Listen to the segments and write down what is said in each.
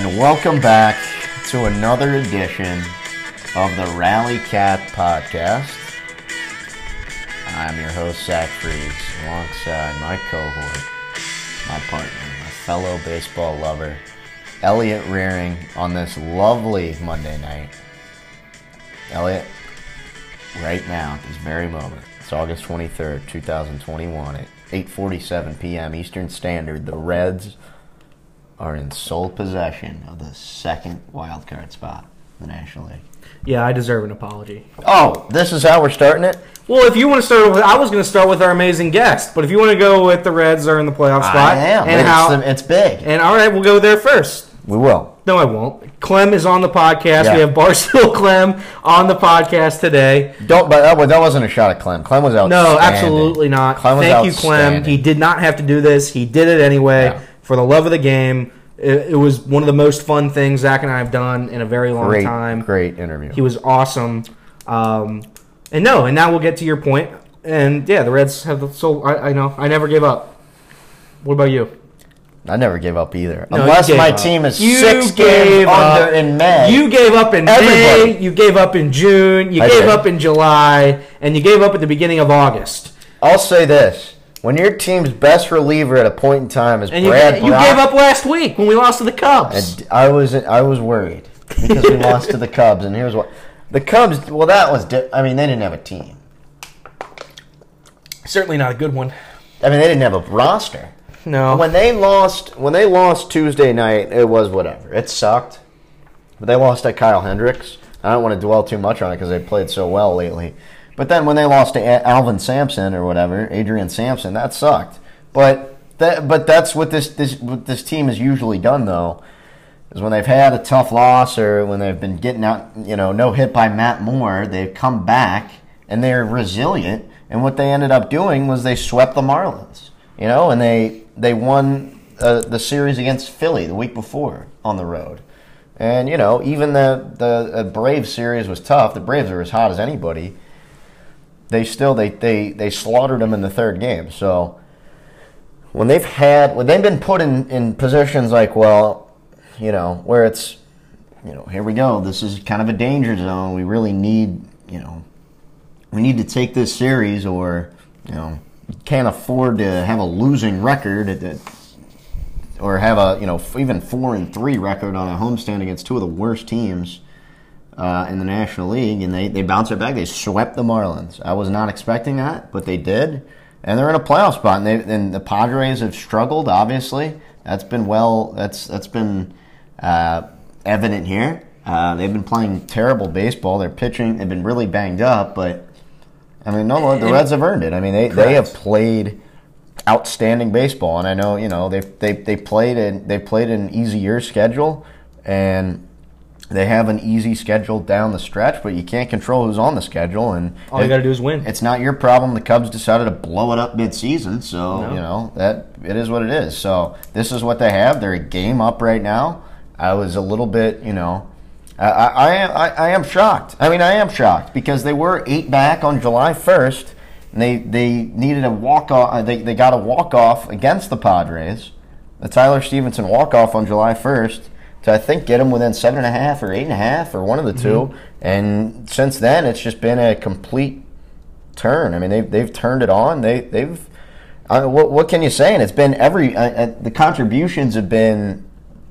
and welcome back to another edition of the Rally Cat Podcast. I'm your host, Zach Freeze, alongside my cohort, my partner, my fellow baseball lover, Elliot Rearing, on this lovely Monday night. Elliot, right now, at this very moment, it's August 23rd, 2021, at 8:47 p.m. Eastern Standard. The Reds are in sole possession of the second wild card spot in the National League. Yeah, I deserve an apology. Oh, this is how we're starting it. Well, if you want to start with, I was going to start with our amazing guest, but if you want to go with the Reds are in the playoff spot, I am. and it's, how, it's big. and all right, we'll go there first. we will. No, I won't. Clem is on the podcast. Yeah. We have Barstool Clem on the podcast today. Don't. But that, that wasn't a shot at Clem. Clem was out. No, absolutely not. Clem Thank you, Clem. He did not have to do this. He did it anyway Yeah. for the love of the game. It, it was one of the most fun things Zach and I have done in a very long Great, time. great interview. He was awesome. Um, and no, and now we'll get to your point. And yeah, the Reds have the soul. I, I know. I never gave up. What about you? I never gave up either. No, Unless my up. team is You six gave games up. under in May. You gave up in Everybody. May. You gave up in June. You I gave did. up in July, and you gave up at the beginning of August. I'll say this: when your team's best reliever at a point in time is And Brad you Brach, gave up last week when we lost to the Cubs. And I was I was worried because we lost to the Cubs, and here's what the Cubs. Well, that was. Di- I mean, they didn't have a team. Certainly not a good one. I mean, they didn't have a roster. No. When they lost, when they lost Tuesday night, it was whatever. It sucked, but they lost at Kyle Hendricks. I don't want to dwell too much on it because they played so well lately. But then when they lost to Alvin Sampson or whatever, Adrian Sampson, that sucked. But that, but that's what this this what this team has usually done though, is when they've had a tough loss or when they've been getting out, you know, no hit by Matt Moore, they've come back and they're resilient. And what they ended up doing was they swept the Marlins, you know, and they they won uh, the series against Philly the week before on the road. And you know, even the the uh, Braves series was tough. The Braves are as hot as anybody. They still they they they slaughtered them in the third game. So when they've had when they've been put in in positions like well, you know, where it's you know, here we go. This is kind of a danger zone. We really need, you know, we need to take this series or, you know, can't afford to have a losing record at the, or have a, you know, even 4 and 3 record on a homestand against two of the worst teams uh, in the National League and they they bounced it back. They swept the Marlins. I was not expecting that, but they did. And they're in a playoff spot and they and the Padres have struggled obviously. That's been well that's that's been uh, evident here. Uh, they've been playing terrible baseball. They're pitching. They've been really banged up, but I mean, no, the Reds have earned it. I mean, they, they have played outstanding baseball, and I know you know they they they played in they played an easier schedule, and they have an easy schedule down the stretch, but you can't control who's on the schedule, and All you got to do is win. it's not your problem. The Cubs decided to blow it up mid-season, so No. you know that it is what it is. So this is what they have. They're a game up right now. I was a little bit, you know, I, I, I, am, I, I am shocked. I mean, I am shocked because they were eight back on July first, and they they needed a walk off. Uh, they they got a walk off against the Padres, the Tyler Stephenson walk off on July first. To I think get them within seven and a half or eight and a half or one of the 2 and since then it's just been a complete turn. I mean, they've they've turned it on. They they've. I, what what can you say? And it's been every uh, uh, the contributions have been.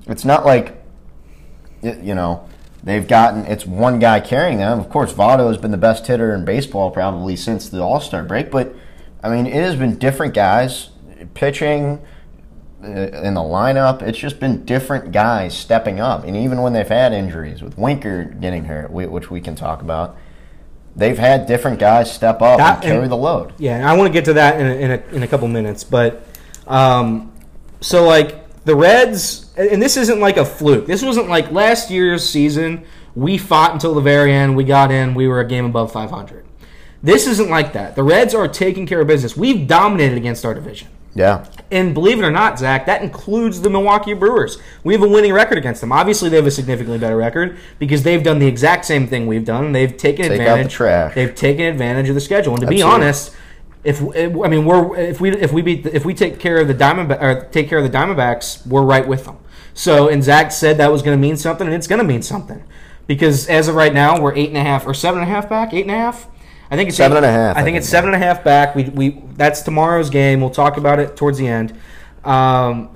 It's not like, you know, they've gotten. It's one guy carrying them. Of course, Votto has been the best hitter in baseball probably since the All Star break. But I mean, it has been different guys pitching in the lineup. It's just been different guys stepping up, and even when they've had injuries, with Winker getting hurt, which we can talk about, they've had different guys step up That- and carry and- the load. Yeah, and I want to get to that in a, in a, in a couple minutes. But um, so like the Reds, and this isn't like a fluke. This wasn't like last year's season. We fought until the very end. We got in. We were a game above 500. This isn't like that. The Reds are taking care of business. We've dominated against our division. Yeah, And believe it or not, Zach, that includes the Milwaukee Brewers. We have a winning record against them. Obviously, they have a significantly better record because they've done the exact same thing we've done. They've taken Take out the advantage. trash. They've taken advantage of the schedule. And to be honest, if I mean we're if we if we beat if we take care of the diamond or take care of the Diamondbacks, we're right with them. So and Zach said that was going to mean something, and it's going to mean something because as of right now we're eight and a half or seven and a half back, eight and a half. I think it's Seven eight- and a half, I I think think. it's seven and a half back. We we that's tomorrow's game. We'll talk about it towards the end. Um,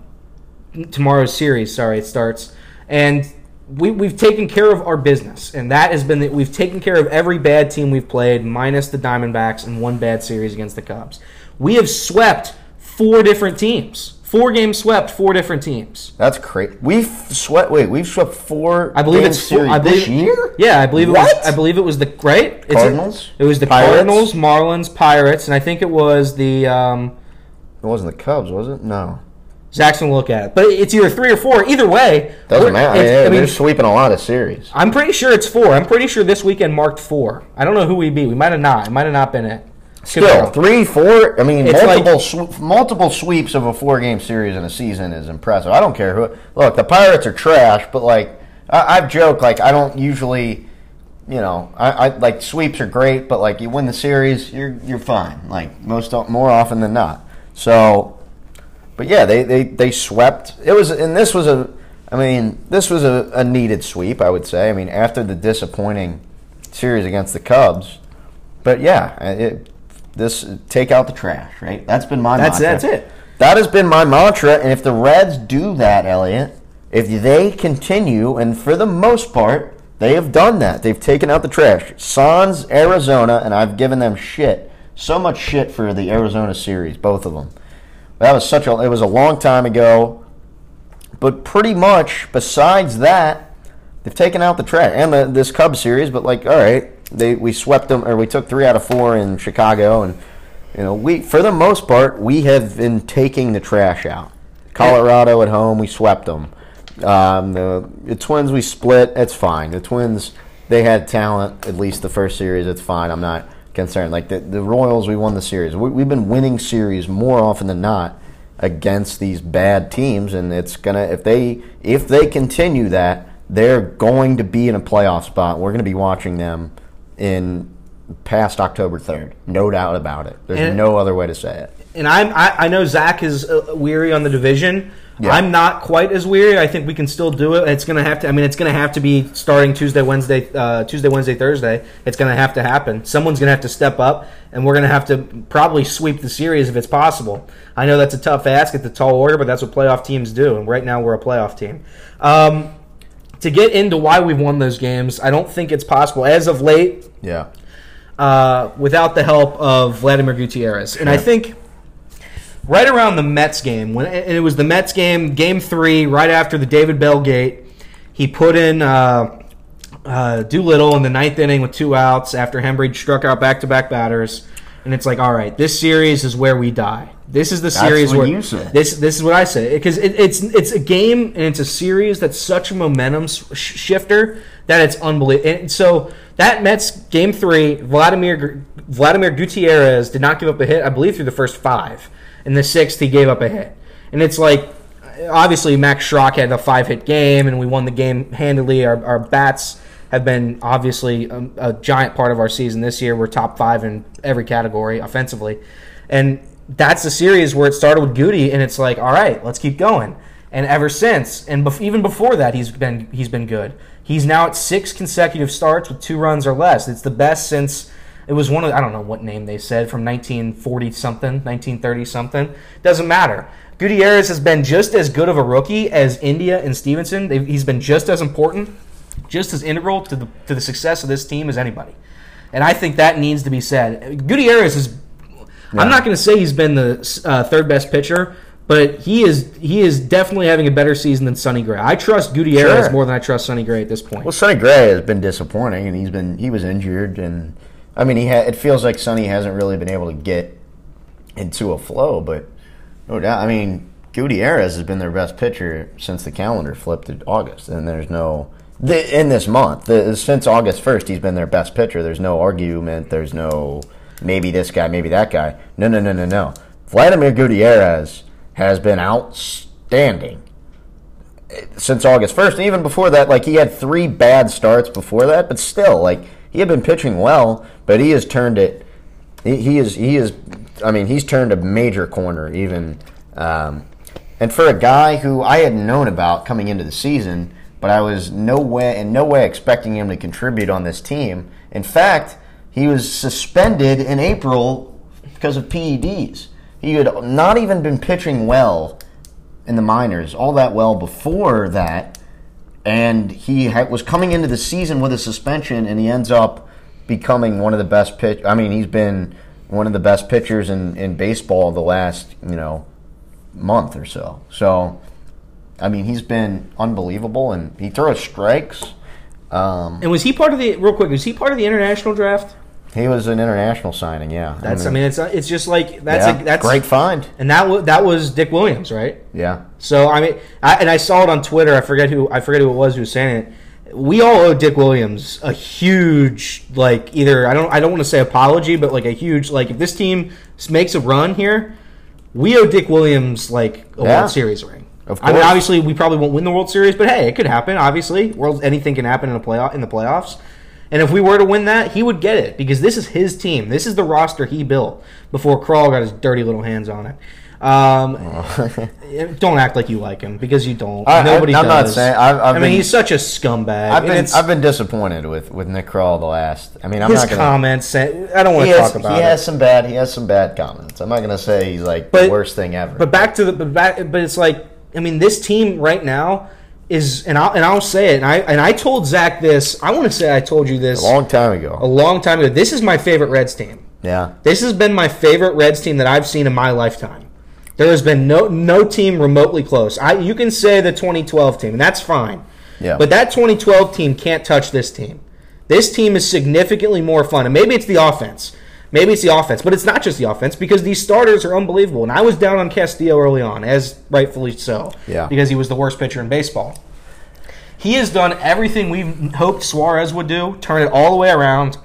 tomorrow's series. Sorry, it starts, and we we've taken care of our business, and that has been that we've taken care of every bad team we've played, minus the Diamondbacks and one bad series against the Cubs. We have swept four different teams, four games swept, four different teams. That's crazy. We've swept. Wait, we've swept four. I believe it's four, I believe, this year. Yeah, I believe it What? was. I believe it was the right It's a- Cardinals? it was the Pirates? Cardinals, Marlins, Pirates, and I think it was the. Um, It wasn't the Cubs, was it? No, Zach's gonna look at it, but it's either three or four. Either way, doesn't matter. it's- Yeah, I mean, they're sweeping a lot of series. I'm pretty sure it's four. I'm pretty sure this weekend marked four. I don't know who we beat. We might have not. It might have not been it. Still, three, four. I mean, It's multiple sw- multiple sweeps of a four game series in a season is impressive. I don't care who. Look, the Pirates are trash, but like I, I've joked, like I don't usually, you know, I, I like sweeps are great, but like you win the series, you're you're fine. Like most more often than not. So, but yeah, they they they swept. It was and this was a. I mean, this was a, a needed sweep, I would say. I mean, after the disappointing series against the Cubs, but yeah, it, this take out the trash, right? That's been my That's- mantra. that's it. That has been my mantra, and if the Reds do that, Elliot, if they continue, and for the most part, they have done that. They've taken out the trash. Sans Arizona, and I've given them shit, so much shit for the Arizona series, both of them. That was such a. It was a long time ago, but pretty much besides that, they've taken out the trash and the, this Cubs series. But like, all right, they we swept them, or we took three out of four in Chicago, and you know, we for the most part we have been taking the trash out. Colorado at home, we swept them. Um, the, the Twins we split. It's fine. The Twins they had talent at least the first series. It's fine. I'm not concerned. Like the, the Royals, we won the series. We, we've been winning series more often than not against these bad teams, and it's gonna if they if they continue that, they're going to be in a playoff spot. We're gonna be watching them in past October third, no doubt about it. There's And- no other way to say it. and I'm I, I know Zach is uh, weary on the division. Yeah. I'm not quite as weary. I think we can still do it. It's gonna have to. I mean, it's gonna have to be starting Tuesday, Wednesday, uh, Tuesday, Wednesday, Thursday. It's gonna have to happen. Someone's gonna have to step up, and we're gonna have to probably sweep the series if it's possible. I know that's a tough ask. It's a tall order, but that's what playoff teams do. And right now, we're a playoff team. Um, to get into why we've won those games, I don't think it's possible as of late Yeah. uh, without the help of Vladimir Gutierrez. And I think right around the Mets game, when and it was the Mets game, game three, right after the David Bell gate, he put in uh, uh, Doolittle in the ninth inning with two outs after Hembree struck out back to back batters. And it's like, all right, this series is where we die. This is the series what where this this is what I say because it, it's it's a game and it's a series that's such a momentum sh- shifter that it's unbelievable. And so that Mets game three, Vladimir Vladimir Gutierrez did not give up a hit. I believe through the first five. In the sixth, he gave up a hit, and it's like obviously Max Schrock had a five hit game, and we won the game handily. Our, our bats have been obviously a, a giant part of our season this year. We're top five in every category offensively, and that's the series where it started with Goody, and it's like, all right, let's keep going. And ever since, and bef- even before that, he's been he's been good. He's now at six consecutive starts with two runs or less. It's the best since it was one of I don't know what name they said from 1940 something, 1930 something. Doesn't matter. Gutierrez has been just as good of a rookie as India and Stephenson. They've, he's been just as important, just as integral to the to the success of this team as anybody. And I think that needs to be said. Gutierrez is. I'm not going to say he's been the uh, third best pitcher, but he is he is definitely having a better season than Sonny Gray. I trust Gutierrez Sure. more than I trust Sonny Gray at this point. Well, Sonny Gray has been disappointing, and he's been he was injured, and I mean he ha- it feels like Sonny hasn't really been able to get into a flow. But no doubt, I mean Gutierrez has been their best pitcher since the calendar flipped to August, and there's no the, in this month the, since August first he's been their best pitcher. There's no argument. There's no maybe this guy, maybe that guy. No, no, no, no, no. Vladimir Gutierrez has been outstanding since August 1st. And even before that, like he had three bad starts before that, but still, like he had been pitching well, but he has turned it. He, he is he is I mean, he's turned a major corner, even. Um, and for a guy who I had known about coming into the season, but I was no way in no way expecting him to contribute on this team. In fact, he was suspended in April because of PEDs. He had not even been pitching well in the minors, all that well before that, and he was coming into the season with a suspension, and he ends up becoming one of the best pitch. I mean, he's been one of the best pitchers in, in baseball the last you know month or so. So, I mean, he's been unbelievable, and he throws strikes. Um, And was he part of the real quick? Was he part of the international draft? He was an international signing, yeah. That's I mean it's uh, it's just like that's yeah, a, that's great find. And that was that was Dick Williams, right? Yeah, So I mean, I, and I saw it on Twitter. I forget who I forget who it was who was saying it. We all owe Dick Williams a huge like either I don't I don't want to say apology, but like a huge like if this team makes a run here, we owe Dick Williams like a Yeah. World Series ring. Of course. I mean, obviously we probably won't win the World Series, but hey, it could happen. Obviously, world anything can happen in a playoff in the playoffs. And if we were to win that, he would get it because this is his team. This is the roster he built before Krall got his dirty little hands on it. Um, don't act like you like him because you don't. I- I- Nobody I'm not saying- I've- I've I mean, been- he's such a scumbag. I've been I've been disappointed with with Nick Krall the last. I mean, I'm his not gonna. comments. I don't want to talk about he it. has some bad he has some bad comments. I'm not gonna say he's like But- the worst thing ever. But back to the but back, but it's like I mean, this team right now is, and I'll and I'll say it, and I and I told Zach this. I want to say I told you this a long time ago. a long time ago. This is my favorite Reds team. Yeah, This has been my favorite Reds team that I've seen in my lifetime. There has been no no team remotely close. I you can say the 2012 team, and that's fine. Yeah. But that 2012 team can't touch this team. This team is significantly more fun, and maybe it's the offense. Maybe it's the offense, but it's not just the offense because these starters are unbelievable. And I was down on Castillo early on, as rightfully so, Yeah. because he was the worst pitcher in baseball. He has done everything we hoped Suarez would do, turn it all the way around.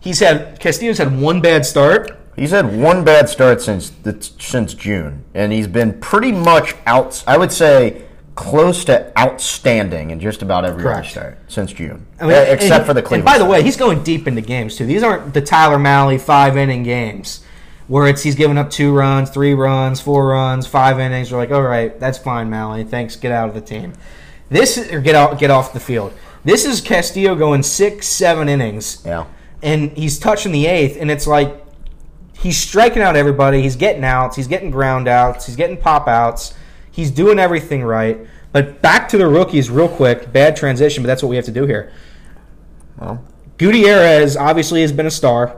He's had Castillo's had one bad start. he's had one bad start since the, since June, and he's been pretty much out. I would say close to outstanding in just about every other start since June, I mean, Uh, except he- for the And by the way, he's going deep into games too. These aren't the Tyler Mahle five inning games where it's he's giving up two runs, three runs, four runs, five innings. We're like, all right, that's fine, Mahle. Thanks, get out of the team. This is- or get out, get off the field. This is Castillo going six, seven innings, yeah, and he's touching the eighth, and it's like he's striking out everybody. He's getting outs. He's getting ground outs. He's getting pop outs. He's doing everything right. But back to the rookies, real quick. Bad transition, but that's what we have to do here. well, Gutierrez obviously has been a star.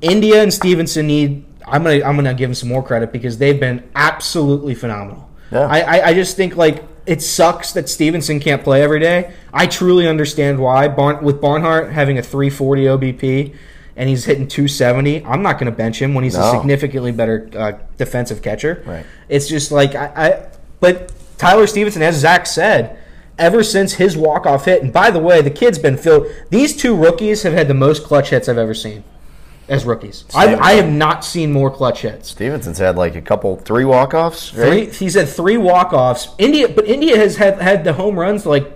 India and Stephenson need. I'm gonna I'm gonna give them some more credit because they've been absolutely phenomenal. Yeah. I, I I just think like it sucks that Stephenson can't play every day. I truly understand why. Barn, with Barnhart having a 340 OBP and he's hitting 270, I'm not going to bench him when he's a significantly better uh, defensive catcher. Right. It's just like I, I. But Tyler Stephenson, as Zach said, ever since his walk off hit, and by the way, the kid's been filled. These two rookies have had the most clutch hits I've ever seen as rookies. I, I have not seen more clutch hits. Stephenson's had like a couple three walk offs. Right? Three, he's had three walk offs. India, but India has had, had the home runs like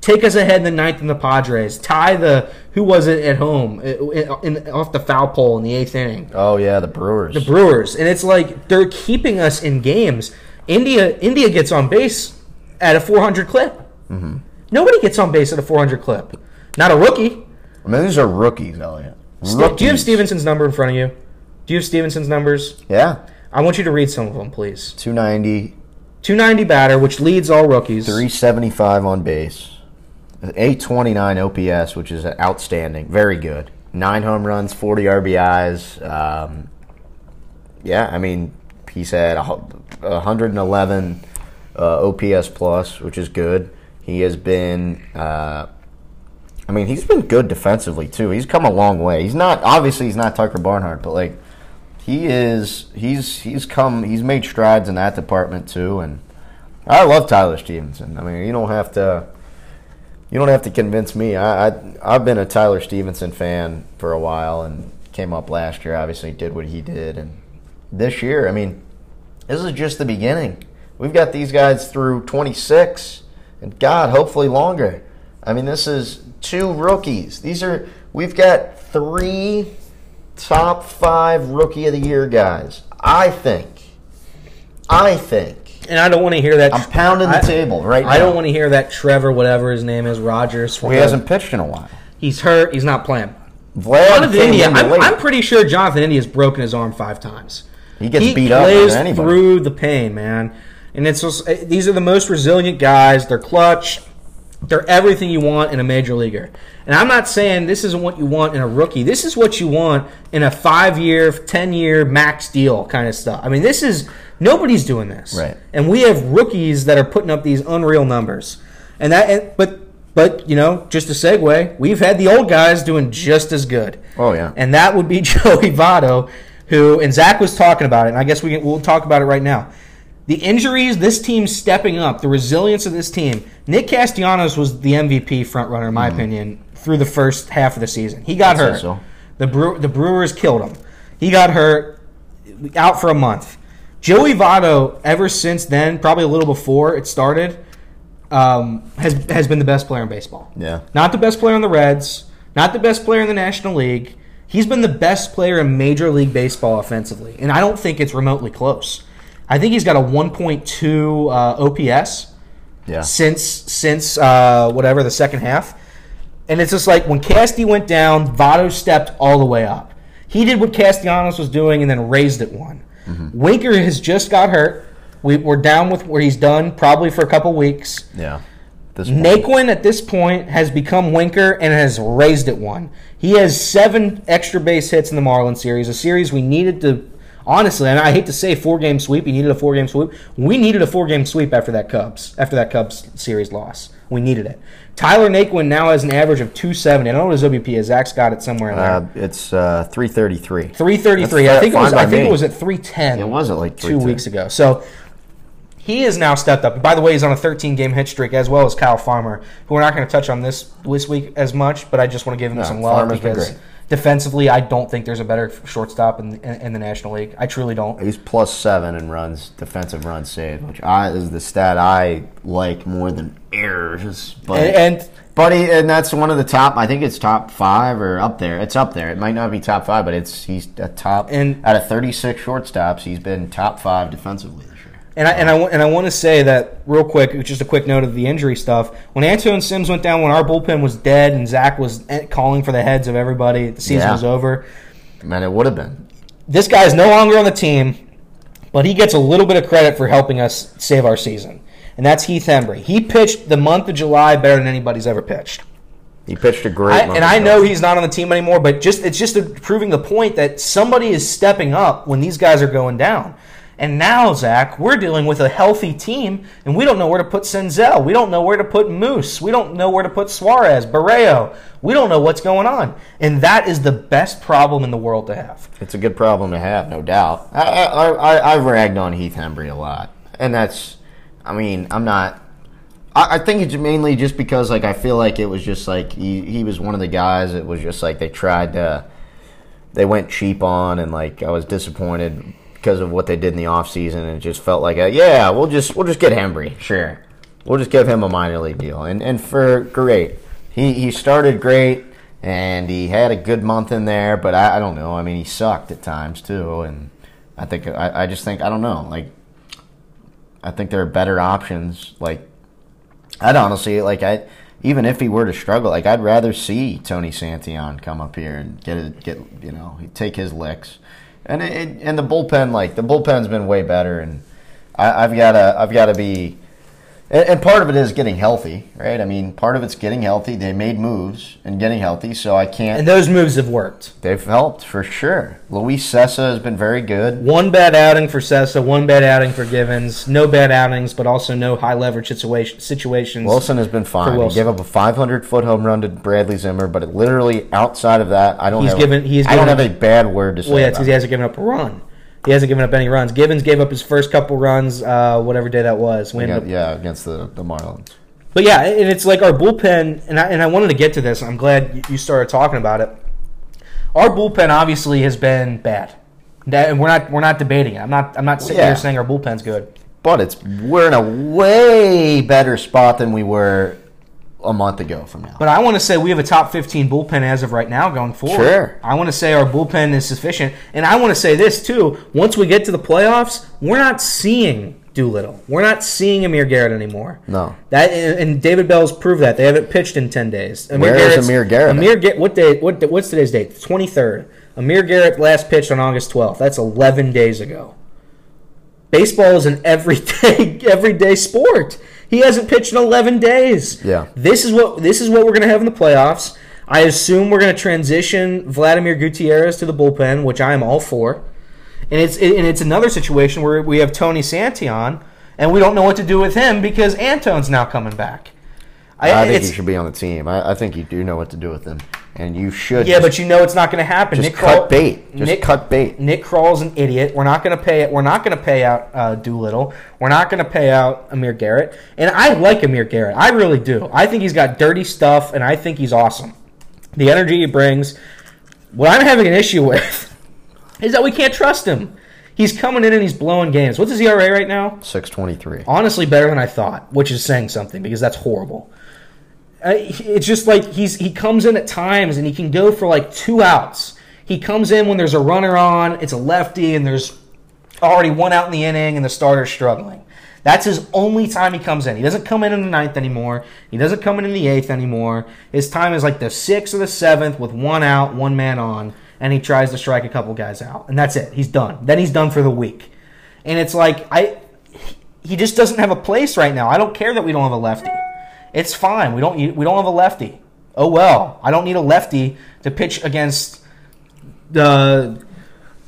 take us ahead in the ninth in the Padres, tie the who was it at home in, in, off the foul pole in the eighth inning. Oh yeah, the Brewers. the Brewers, and it's like they're keeping us in games. India India gets on base at a 400 clip. Mm-hmm. Nobody gets on base at a 400 clip. Not a rookie. I mean, these are rookies, Elliot. Ste- Do you have Stephenson's number in front of you? Do you have Stephenson's numbers? Yeah, I want you to read some of them, please. 290, 290 batter, which leads all rookies. 375 on base, 829 OPS, which is outstanding, very good. Nine home runs, 40 RBIs. Um, yeah, I mean, he's had a 111 uh, OPS plus, which is good. He has been, uh, I mean, he's been good defensively too. He's come a long way. He's not obviously he's not Tucker Barnhart, but like he is, he's he's come, he's made strides in that department too, and. I love Tyler Stephenson. I mean, you don't have to. You don't have to convince me. I, I I've been a Tyler Stephenson fan for a while, and came up last year. Obviously, did what he did, and this year, I mean, this is just the beginning. We've got these guys through 26, and God, hopefully longer. I mean, this is two rookies. These are we've got three top five rookie of the year guys. I think. I think. And I don't want to hear that. I'm pounding the I- table right now. I don't want to hear that Trevor, whatever his name is, Rogers. He hasn't pitched in a while. He's hurt. He's not playing. Vlad Jonathan India. in I'm. I'm pretty sure Jonathan India has broken his arm five times. He gets he beat up plays through the pain, man. And it's just, eh, these are the most resilient guys. They're clutch. They're everything you want in a major leaguer. And I'm not saying this isn't what you want in a rookie. This is what you want in a five-year, ten-year max deal kind of stuff. I mean, this is nobody's doing this, Right. And we have rookies that are putting up these unreal numbers. And that, and, but, but you know, just a segue, we've had the old guys doing just as good Oh yeah. and that would be Joey Votto, who and Zach was talking about it, and I guess we can, we'll talk about it right now. The injuries, this team's stepping up, the resilience of this team. Nick Castellanos was the MVP front runner, in my opinion, through the first half of the season. He got I'd hurt. so. The Brew, the Brewers killed him. He got hurt, out for a month. Joey Votto, ever since then, probably a little before it started, um, has has been the best player in baseball. Yeah. Not the best player on the Reds, not the best player in the National League. He's been the best player in Major League Baseball offensively, and I don't think it's remotely close. I think he's got a 1.2 uh, OPS Yeah. since since uh, whatever the second half, and it's just like when Casty went down, Votto stepped all the way up. He did what Castellanos was doing and then raised it one. Winker has just got hurt. We, we're down with where he's done probably for a couple weeks. Yeah. This point. Naquin at this point has become Winker and has raised it one. He has seven extra base hits in the Marlins series, a series we needed to. Honestly, and I hate to say four game sweep. We needed a four game sweep. We needed a four game sweep after that Cubs after that Cubs series loss. We needed it. Tyler Naquin now has an average of two seventy. I don't know what his OBP is. Zach's got it somewhere in there. Uh, it's uh, 333. Three thirty three. That's I think it was. I think me. it was at three ten. It was at like two weeks ago. So he has now stepped up. By the way, he's on a 13 game hit streak as well as Kyle Farmer, who we're not going to touch on this this week as much, but I just want to give him No, some love Farmer's because. Defensively, I don't think there's a better shortstop in, in, in the National League. I truly don't. He's plus seven in runs, defensive runs saved, which I is the stat I like more than errors. But And, and he, and that's one of the top. I think it's top five or up there. It's up there. It might not be top five, but it's he's a top. And- out of 36 shortstops, he's been top five defensively. And I, and I, and I want to say that real quick, just a quick note of the injury stuff. When Antone Sims went down, when our bullpen was dead, and Zach was eh, calling for the heads of everybody, the season Yeah. was over. Man, it would have been. this guy is no longer on the team, but he gets a little bit of credit for helping us save our season. And that's Heath Hembree. He pitched the month of July better than anybody's ever pitched. He pitched a great. I, month and I know he's not on the team anymore, but just it's just proving the point that somebody is stepping up when these guys are going down. And now, Zach, we're dealing with a healthy team, and we don't know where to put Senzel. We don't know where to put Moose. We don't know where to put Suarez, Barrero. We don't know what's going on. And that is the best problem in the world to have. It's a good problem to have, no doubt. I, I, I, I've ragged on Heath Hembree a lot, and that's, I mean, I'm not. I, think it's mainly just because, like, I feel like it was just like he, he was one of the guys. It was just like they tried to, they went cheap on, and like I was disappointed because of what they did in the offseason, and it just felt like, a, yeah, we'll just we'll just get Hembree, sure, we'll just give him a minor league deal, and and for great, he he started great and he had a good month in there, but I, I don't know. I mean, he sucked at times too, and I think I, I just think I don't know. Like, I think there are better options. Like, I'd honestly like I even if he were to struggle, like I'd rather see Tony Santillan come up here and get it, get you know take his licks, and it, and the bullpen like the bullpen's been way better, and I, I've got to I've got to be. And and part of it is getting healthy, right? I mean, part of it's getting healthy. They made moves and getting healthy, so I can't. And those moves have worked. They've helped for sure. Luis Cessa has been very good. One bad outing for Cessa, one bad outing for Givens. No bad outings, but also no high leverage situation, situations. Wilson has been fine. He gave up a 500 foot home run to Bradley Zimmer, but it literally outside of that, I don't. He's have, given- he's I don't have a bad word to say. Well, yeah, it's because he hasn't given up a run. He hasn't given up any runs. Givens gave up his first couple runs, uh, whatever day that was. We yeah, against the, the Marlins. But yeah, and it's like our bullpen, and I, and I wanted to get to this. I'm glad you- you started talking about it. Our bullpen obviously has been bad, That- and we're not we're not debating it. I'm not I'm not sitting Yeah. here saying our bullpen's good. But it's we're in a way better spot than we were a month ago from now. But I want to say we have a top 15 bullpen as of right now going forward. Sure. I want to say our bullpen is sufficient. And I want to say this, too. Once we get to the playoffs, we're not seeing Doolittle. We're not seeing Amir Garrett anymore. No. That and David Bell's proved that. They haven't pitched in 10 days. Amir Where is Garrett's- Amir Garrett? Amir Garrett, what day, what, what's today's date? 23rd. Amir Garrett last pitched on August 12th. That's 11 days ago. Baseball is an everyday everyday sport. He hasn't pitched in 11 days. Yeah. This is what this is what we're going to have in the playoffs. I assume we're going to transition Vladimir Gutierrez to the bullpen, which I am all for. And it's and it's another situation where we have Tony Santillan, and we don't know what to do with him because Antone's now coming back. I think he should be on the team. I, I think you do know what to do with him, and you should. yeah, but you know it's not going to happen. just Nick cut Krall- bait. Just Nick, cut bait. Nick Krall's an idiot. We're not going to pay. It. We're not going to pay out uh, Doolittle. We're not going to pay out Amir Garrett. And I like Amir Garrett. I really do. I think he's got dirty stuff, and I think he's awesome. The energy he brings. What I'm having an issue with is that we can't trust him. He's coming in and he's blowing games. What's his ERA right now? Six twenty three. honestly better than I thought, which is saying something because that's horrible. It's just like he's he comes in at times and he can go for like two outs. He comes in when there's a runner on, it's a lefty, and there's already one out in the inning, and the starter's struggling. That's his only time he comes in. He doesn't come in in the ninth anymore. He doesn't come in in the eighth anymore. His time is like the sixth or the seventh with one out, one man on, and he tries to strike a couple guys out, and that's it. He's done. Then he's done for the week. And it's like I, he just doesn't have a place right now. I don't care that we don't have a lefty. It's fine. We don't we don't have a lefty. Oh well. I don't need a lefty to pitch against the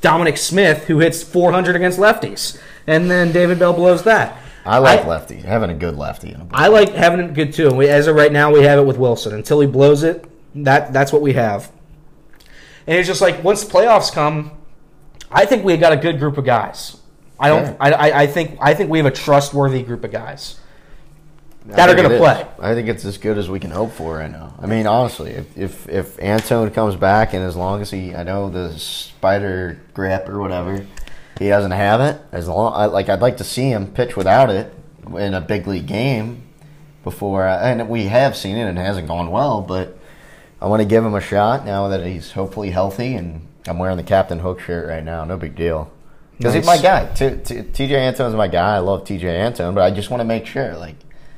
Dominic Smith who hits 400 against lefties, and then David Bell blows that. I like I- lefty. Having a good lefty. In a I like having it good too. We, as of right now, we have it with Wilson. Until he blows it, that that's what we have. And it's just like once the playoffs come, I think we got a good group of guys. I don't. Yeah. I, I, I think. I think we have a trustworthy group of guys that are going to play. I think it's as good as we can hope for right now. I mean, honestly, if if, if Antone comes back and as long as he, I know the spider grip or whatever, he doesn't have it. As long, I, like I'd like to see him pitch without it in a big league game before. And we have seen it and it hasn't gone well, but I want to give him a shot now that he's hopefully healthy. And I'm wearing the Captain Hook shirt right now. No big deal. Because he's my Nice. guy. T- T- TJ Antone's my guy. I love TJ Antone, but I just want to make sure, like,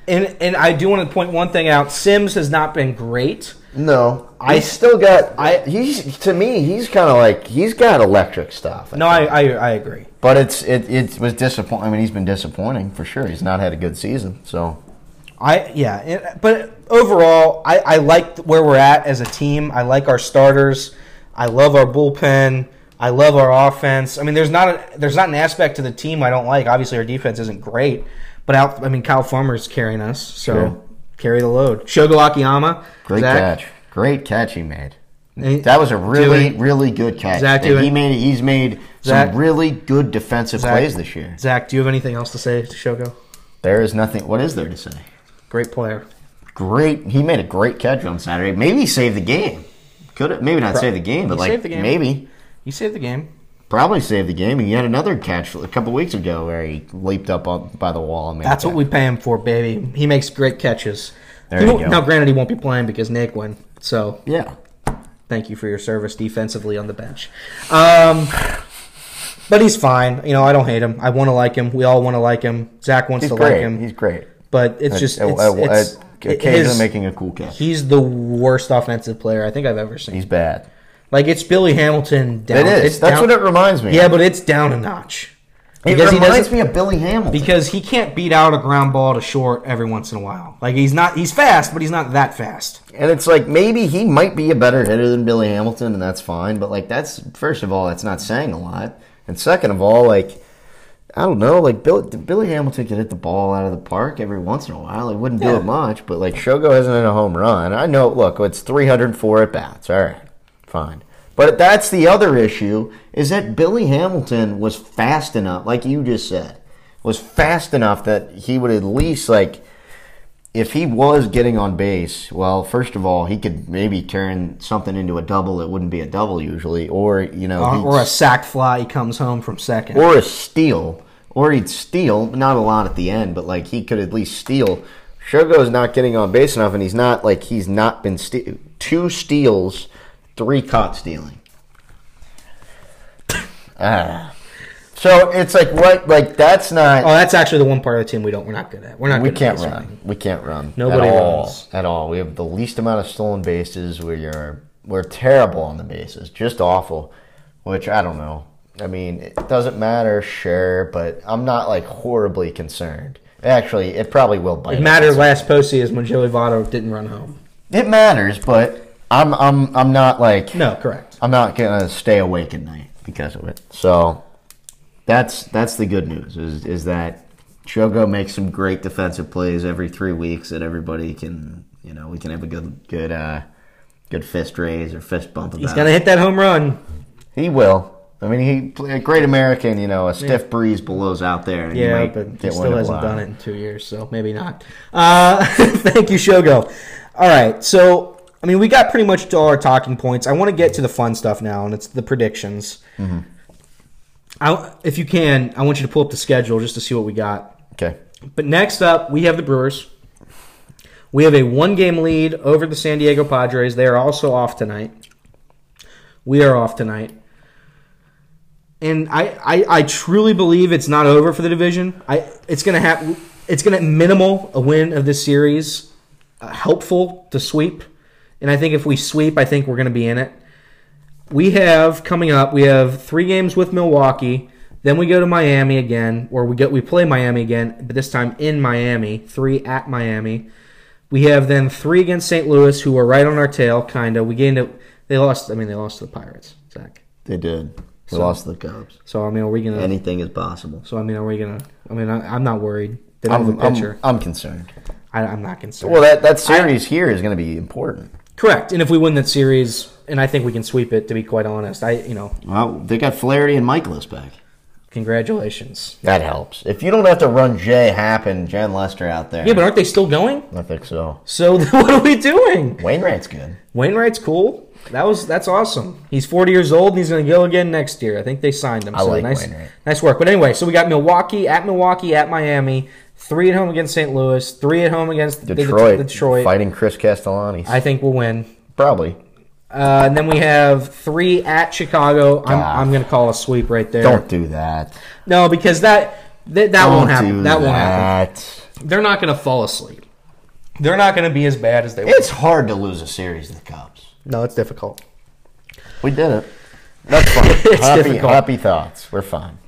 And and I do want to point one thing out. Sims has not been great. No, I- I still got. I- I he's to me he's kind of like he's got electric stuff. No, I I, I agree. but it's it it was disappointing. I mean, he's been disappointing for sure. He's not had a good season. So I yeah, it- but overall, I, I like where we're at as a team. I like our starters. I love our bullpen. I love our offense. I mean, there's not a, there's not an aspect to the team I don't like. Obviously, our defense isn't great, but out, I mean, Kyle Farmer's carrying us, so Sure. carry the load. Shogo Akiyama, great Zach, catch, great catch he made. That was a really really good catch. Zach, he made he's made Zach- some really good defensive Zach- plays this year. Zach, do you have anything else to say to Shogo? There is nothing. What is there to say? Great player. Great. He made a great catch on Saturday. Maybe he saved the game. Could have maybe not Pro- save the game, but like the game. maybe. he saved the game. Probably saved the game. And he had another catch a couple weeks ago where he leaped up on, by the wall. And That's what we pay him for, baby. He makes great catches. There you go. Now, granted, he won't be playing because Nick won. So Yeah. Thank you for your service defensively on the bench. Um, but he's fine. You know, I don't hate him. I want to like him. We all want to like him. Zach wants He's to great. like him. He's great. but it's just At- it's, at- it's, occasionally his- making a cool catch. He's the worst offensive player I think I've ever seen. He's bad. Like it's Billy Hamilton down. It is. It's That's down- what it reminds me. Yeah, of. but it's down a notch. it because reminds me of Billy Hamilton. Because he can't beat out a ground ball to short every once in a while. Like he's not. He's fast, but he's not that fast. and it's like maybe he might be a better hitter than Billy Hamilton, and that's fine. But like that's first of all, that's not saying a lot, and second of all, like I don't know, like Bill, Billy Hamilton could hit the ball out of the park every once in a while. He wouldn't do Yeah. it much, but like Shogo hasn't hit a home run. I know. Look, it's 304 at bats. All right, fine. But that's the other issue is that Billy Hamilton was fast enough, like you just said, was fast enough that he would at least like if he was getting on base, well, first of all, he could maybe turn something into a double that wouldn't be a double usually, or you know, Or, or a sack fly. He comes home from second. or a steal, or he'd steal, not a lot at the end, but like he could at least steal. Shogo is not getting on base enough, and he's not like he's not been ste- two steals, three caught stealing. Ah. So it's like what? Like that's not. Oh, that's actually the one part of the team we don't. We're not good at. We're not. we good can't at run. running. We can't run. Nobody at all, runs. at all. We have the least amount of stolen bases. We are we're terrible on the bases, just awful. Which I don't know. I mean, it doesn't matter, sure, but I'm not like horribly concerned. Actually, it probably will bite. It us. mattered last postseason when Joey Votto didn't run home. It matters, but I'm I'm I'm not like No, correct. I'm not gonna stay awake at night because of it. So that's that's the good news is is that Shogo makes some great defensive plays every three weeks that everybody can you know we can have a good good uh good fist raise or fist bump about. He's gonna hit that home run. He will. I mean, he a great American. You know, a stiff breeze blows out there. And Yeah, but he still hasn't done it in two years, so maybe not. Uh, thank you, Shogo. All right, so I mean, we got pretty much to all our talking points. I want to get to the fun stuff now, and it's the predictions. Mm-hmm. I, if you can, I want you to pull up the schedule just to see what we got. Okay. But next up, we have the Brewers. We have a one game lead over the San Diego Padres. They are also off tonight. We are off tonight. And I, I, I truly believe it's not over for the division. I it's gonna have it's gonna minimal a win of this series, uh, helpful to sweep. And I think if we sweep, I think we're gonna be in it. We have coming up. We have three games with Milwaukee. Then we go to Miami again, or we get we play Miami again, but this time in Miami. Three at Miami. We have then three against St. Louis, who are right on our tail, kind of. We gained it. They lost. I mean, they lost to the Pirates, Zach. They did. They So- lost the Cubs. So I mean, are we gonna? Anything is possible. so I mean, are we gonna? I mean, I, I'm not worried. They don't I'm, have a pitcher. I'm, I'm concerned. I, I'm not concerned. Well, that that series here is going to be important. Correct. And if we win that series, and I think we can sweep it, to be quite honest, I you know, Well, they got Flaherty and Mikolas back. congratulations. That helps. If you don't have to run Jay Happ and Jon Lester out there, Yeah, but aren't they still going? I think so. So what are we doing? Wainwright's good. Wainwright's cool. That was that's awesome. He's 40 years old and he's going to go again next year. I think they signed him. I so like nice, Wainwright. nice work. But anyway, so we got Milwaukee at Milwaukee at Miami, three at home against St. Louis, three at home against the- the- Detroit, Detroit. fighting Chris Castellani. I think we'll win. Probably. Uh, and then we have three at Chicago. I'm, I'm going to call a sweep right there. Don't do that. No, because that that, that won't happen. do That won't happen. They're not going to fall asleep. They're not going to be as bad as they were. It's hard to lose a series to the Cubs. No, it's difficult. We did it. That's fine. It's happy, difficult. happy thoughts. We're fine.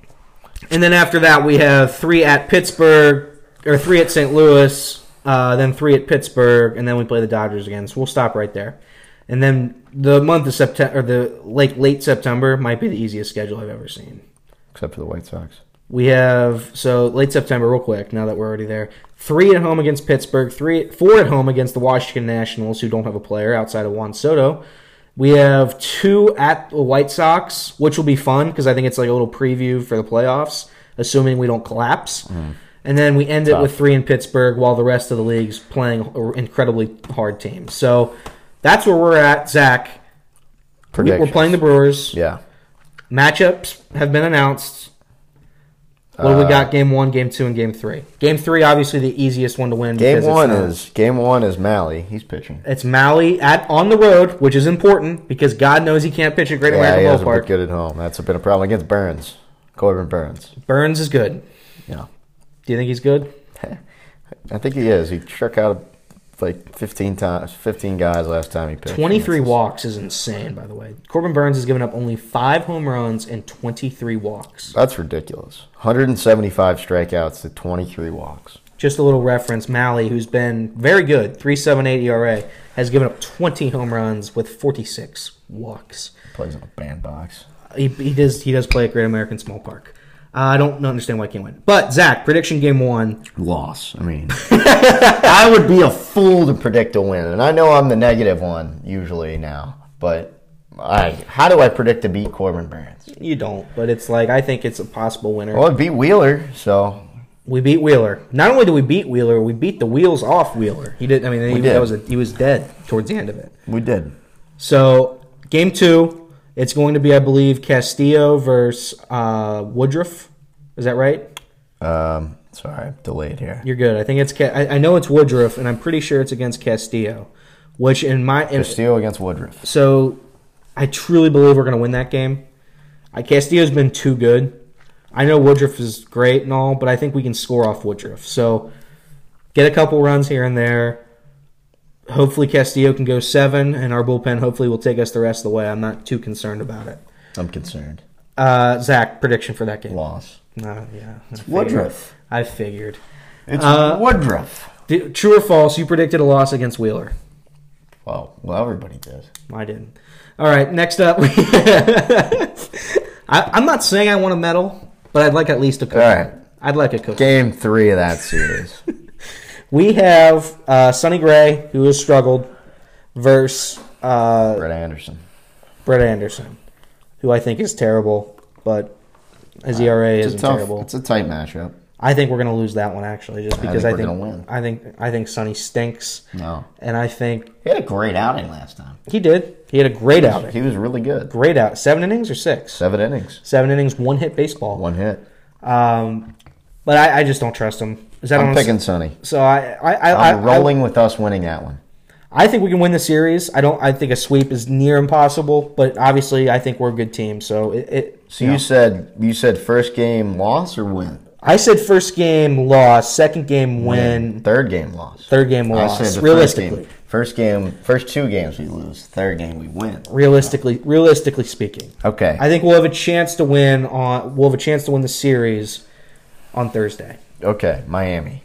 And then after that, we have three at Pittsburgh, or three at St. Louis, uh, then three at Pittsburgh, and then we play the Dodgers again. So we'll stop right there. And then the month of September, or the late late September, might be the easiest schedule I've ever seen. Except for the White Sox. We have so late September, real quick. Now that we're already there, three at home against Pittsburgh, three, four at home against the Washington Nationals, who don't have a player outside of Juan Soto. We have two at the White Sox, which will be fun because I think it's like a little preview for the playoffs, assuming we don't collapse. And then we end it with three in Pittsburgh, while the rest of the league's playing incredibly hard teams. So that's where we're at, Zach. We- We're playing the Brewers. Yeah. Matchups have been announced. What do we Uh, got? Game one, game two, and game three. Game three, obviously the easiest one to win. Game one is game one is Mahle. He's pitching. it's Mahle at on the road, which is important because God knows he can't pitch at Great Yeah, he American hasn't been Ballpark. good at home. That's been a problem against Burnes. Corbin Burnes. Burnes is good. Yeah. Do you think he's good? I think he is. He struck out like 15 times, 15 guys last time he pitched. Twenty-three walks is insane. By the way, Corbin Burnes has given up only five home runs and twenty-three walks. That's ridiculous. 175 strikeouts to 23 walks. Just a little reference: Mahle, who's been very good, three seven eight ERA, has given up twenty home runs with forty-six walks. Plays in a bandbox. He, he does he does play at Great American Small Park. Uh, I don't understand why he can't win. But Zach, prediction game one. Loss. I mean, I would be a fool to predict a win, and I know I'm the negative one usually now. But I, how do I predict to beat Corbin Burnes? You don't, but it's like I think it's a possible winner. Well, it beat Wheeler, so We beat Wheeler. Not only did we beat Wheeler, we beat the wheels off Wheeler. He did. I mean, he, did. that was a, he was dead towards the end of it. we did. So game two, it's going to be, I believe, Castillo versus uh, Woodruff. Is that right? Um, Sorry, I'm delayed here. You're good. I think it's. Ca- I, I know it's Woodruff, and I'm pretty sure it's against Castillo, which in my in, Castillo against Woodruff. so I truly believe we're going to win that game. I, Castillo's been too good. I know Woodruff is great and all, but I think we can score off Woodruff. So get a couple runs here and there. Hopefully Castillo can go seven, and our bullpen hopefully will take us the rest of the way. I'm not too concerned about it. I'm concerned. Uh, Zach, prediction for that game? Loss. Uh, yeah, I figured. Woodruff. I figured. It's Uh, Woodruff. Did, true or false? You predicted a loss against Wheeler. Well, well, everybody did. I didn't. All right, next up. I, I'm not saying I want a medal, but I'd like at least a cookie. All right. I'd like a cookie. Game three of that series. We have uh, Sonny Gray, who has struggled, versus uh, Brett Anderson. Brett Anderson, who I think is terrible, but his ERA It's isn't terrible. It's a tight matchup. I think we're going to lose that one actually, just I because think I think gonna win. I think I think Sonny stinks, No, and I think he had a great outing last time. he did. He had a great outing. He was really good. Great out. Seven innings or six? Seven innings, Seven innings, one hit baseball. one hit. Um, but I, I just don't trust him. Is that I'm picking Sonny. So I I I, I, I'm rolling with us winning that one. I think we can win the series. I don't. I think a sweep is near impossible, but obviously I think we're a good team. So it. it So you said you said first game loss or win? I said first game loss, second game win, Third game loss. third game I loss. said the realistically, First game, first game, first two games we lose. Third game we win. realistically, realistically speaking, Okay. I think we'll have a chance to win on. We'll have a chance to win the series on Thursday. Okay. Miami.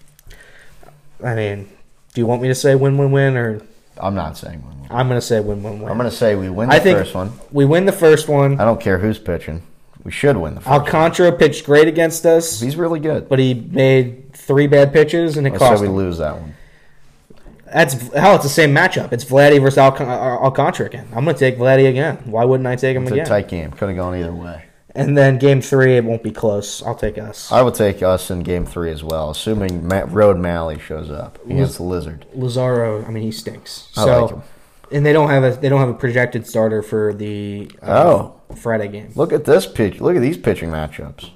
I mean, do you want me to say win, win, win, or I'm not saying win. win. I'm going to say win, win, win? I'm going to say we win the I think first one. we win the first one. I don't care who's pitching. We should win the first. Alcantara pitched great against us, He's really good. but he made three bad pitches and it Let's cost say we him. lose that one. That's hell. It's the same matchup. It's Vladdy versus Alc- uh, Alcantara again. I'm going to take Vladdy again. Why wouldn't I take him It's a tight game. Could have gone either way. And then game three, it won't be close. I'll take us. I will take us in game three as well, assuming Ma- Road Mahle shows up against the Lizard. Lazaro, I mean, he stinks. I so, like him. and they don't have a they don't have a projected starter for the uh, Oh. Friday game. Look at this pitch. Look at these pitching matchups.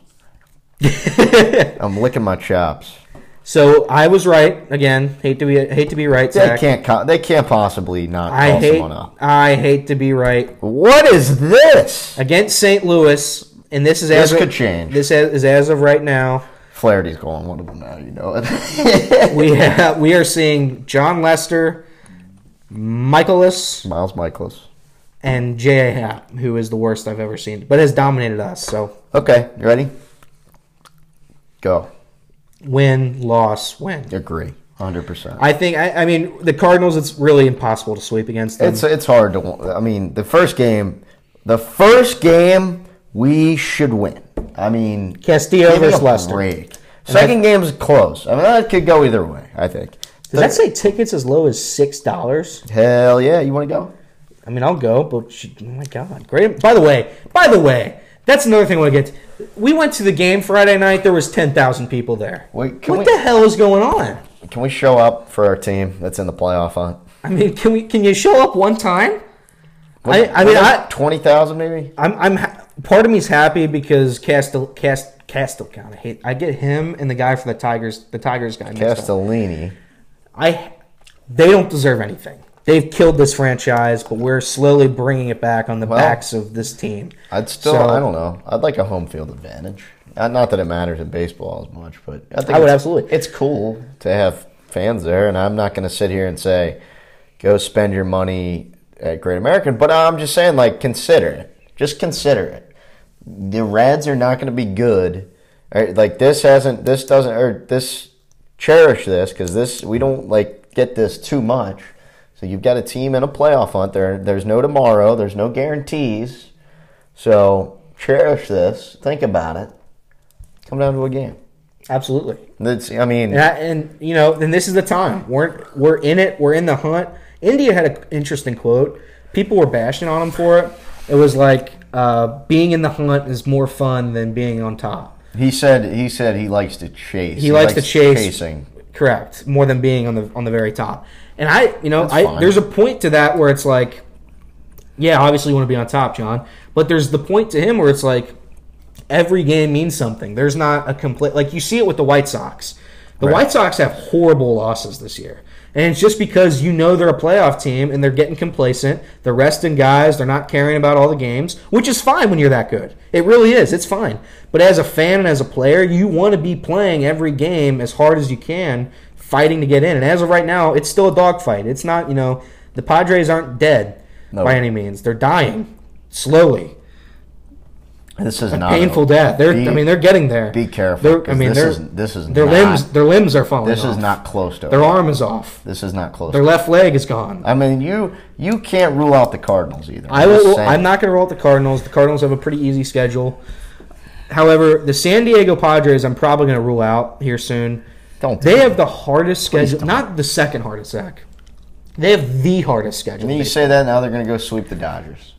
I'm licking my chops. So I was right again. Hate to be hate to be right, They Zach. can't. They can't possibly not I call hate someone up. I hate to be right What is this? against St. Louis, and this is This as could of, change. This is as of right now. Flaherty's going one of them now. You know it. We have, we are seeing Jon Lester, Mikolas, Miles Mikolas. and J.A. Happ, who is the worst I've ever seen, but has dominated us. So Okay, you ready? Go. win, loss, win. Agree. Hundred percent. I think. I, I mean, the Cardinals. It's really impossible to sweep against them. It's it's hard to. I mean, the first game, the first game we should win. I mean, Castillo versus a Lester. break. Second game is close. I mean, that could go either way. I think. Does that say tickets as low as six dollars? Hell yeah! You want to go? I mean, I'll go, but she, oh my god, great! By the way, by the way, that's another thing I want to get. To. We went to the game Friday night. There was ten thousand people there. Wait, can what we- the hell is going on? Can we show up for our team that's in the playoff hunt? I mean, can we? Can you show up one time? I, I mean, I, twenty thousand maybe. I'm, I'm. Part of me's happy because Castel, Cast, Castellcount. I hate. I get him and the guy for the Tigers. The Tigers guy. Castellini. I. They don't deserve anything. They've killed this franchise, but we're slowly bringing it back on the Well, backs of this team. I'd still. So- I don't know. I'd like a home field advantage. Uh, Not that it matters in baseball as much, but I think I would absolutely. It's cool to have fans there, and I'm not going to sit here and say, "Go spend your money at Great American." But I'm just saying, like, consider it. Just consider it. The Reds are not going to be good. Or, Like this hasn't. This doesn't. Or this. Cherish this because this we don't like get this too much. So you've got a team in a playoff hunt. There, there's no tomorrow. There's no guarantees. So cherish this. Think about it. Come down to a game. Absolutely. That's, I mean, And, I, and you know, and this is the time. We're we're in it. We're in the hunt. India had an interesting quote. People were bashing on him for it. It was like uh, being in the hunt is more fun than being on top. he said he said he likes to chase. He, likes, to chase. chasing. Correct. More than being on the on the very top. And I, you know, That's I fine. there's a point to that where it's like, yeah, obviously you want to be on top, John. But there's the point to him where it's like, every game means something. There's not a complete like you see it with the White Sox. The Right. White Sox have horrible losses this year. And it's just because you know they're a playoff team and they're getting complacent. They're resting guys. They're not caring about all the games, which is fine when you're that good. It really is. It's fine. But as a fan and as a player, you want to be playing every game as hard as you can, fighting to get in. And as of right now, it's still a dogfight. It's not, you know, the Padres aren't dead No. by any means. They're dying slowly This is a not painful a- death. They're, be- I mean, they're getting there. Be careful. I mean, this is this is their not, limbs, their limbs are falling. Off. This is off. not close to. Their over. arm is off. This is not close. Their left leg is gone. I mean, you you can't rule out the Cardinals either. I I'm will. I'm not going to rule out the Cardinals. The Cardinals have a pretty easy schedule. However, the San Diego Padres, I'm probably going to rule out here soon. Don't. They have the hardest schedule, not the second hardest, Zach. They have the hardest schedule. And then you say that now they're going to go sweep the Dodgers.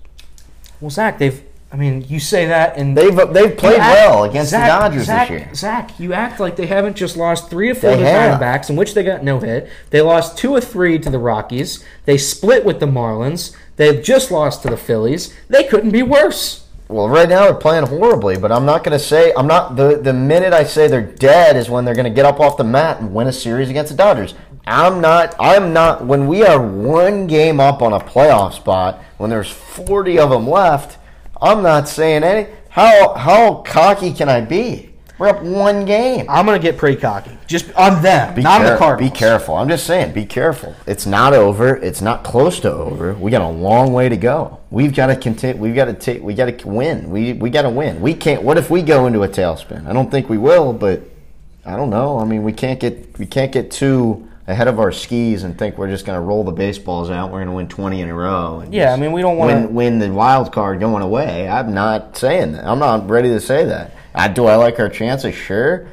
well, Zach, they've. I mean, you say that, and They've they've played act- well against Zach- the Dodgers Zach, this year. Zach, you act like they haven't just lost three or four They to the. Diamondbacks, in which they got no hit. They lost two or three to the Rockies. They split with the Marlins. They've just lost to the Phillies. They couldn't be worse. Well, right now they're playing horribly, but I'm not going to say I'm not the the minute I say they're dead is when they're going to get up off the mat and win a series against the Dodgers. I'm not. I'm not. When we are one game up on a playoff spot, when there's 40 of them left, I'm not saying any. How how cocky can I be? We're up one game. I'm going to get pretty cocky, just on them, Be, not care- the Cardinals. be careful. I'm just saying, be careful. It's not over. It's not close to over. We got a long way to go. We've got to continue. We've got to take. We got to win. We we got to win. We can't. What if we go into a tailspin? I don't think we will, but I don't know. I mean, we can't get we can't get too ahead of our skis and think we're just going to roll the baseballs out. We're going to win 20 in a row. And Yeah, I mean, we don't wanna- win win the wild card going away. I'm not saying that. I'm not ready to say that. I, do I like our chances? Sure.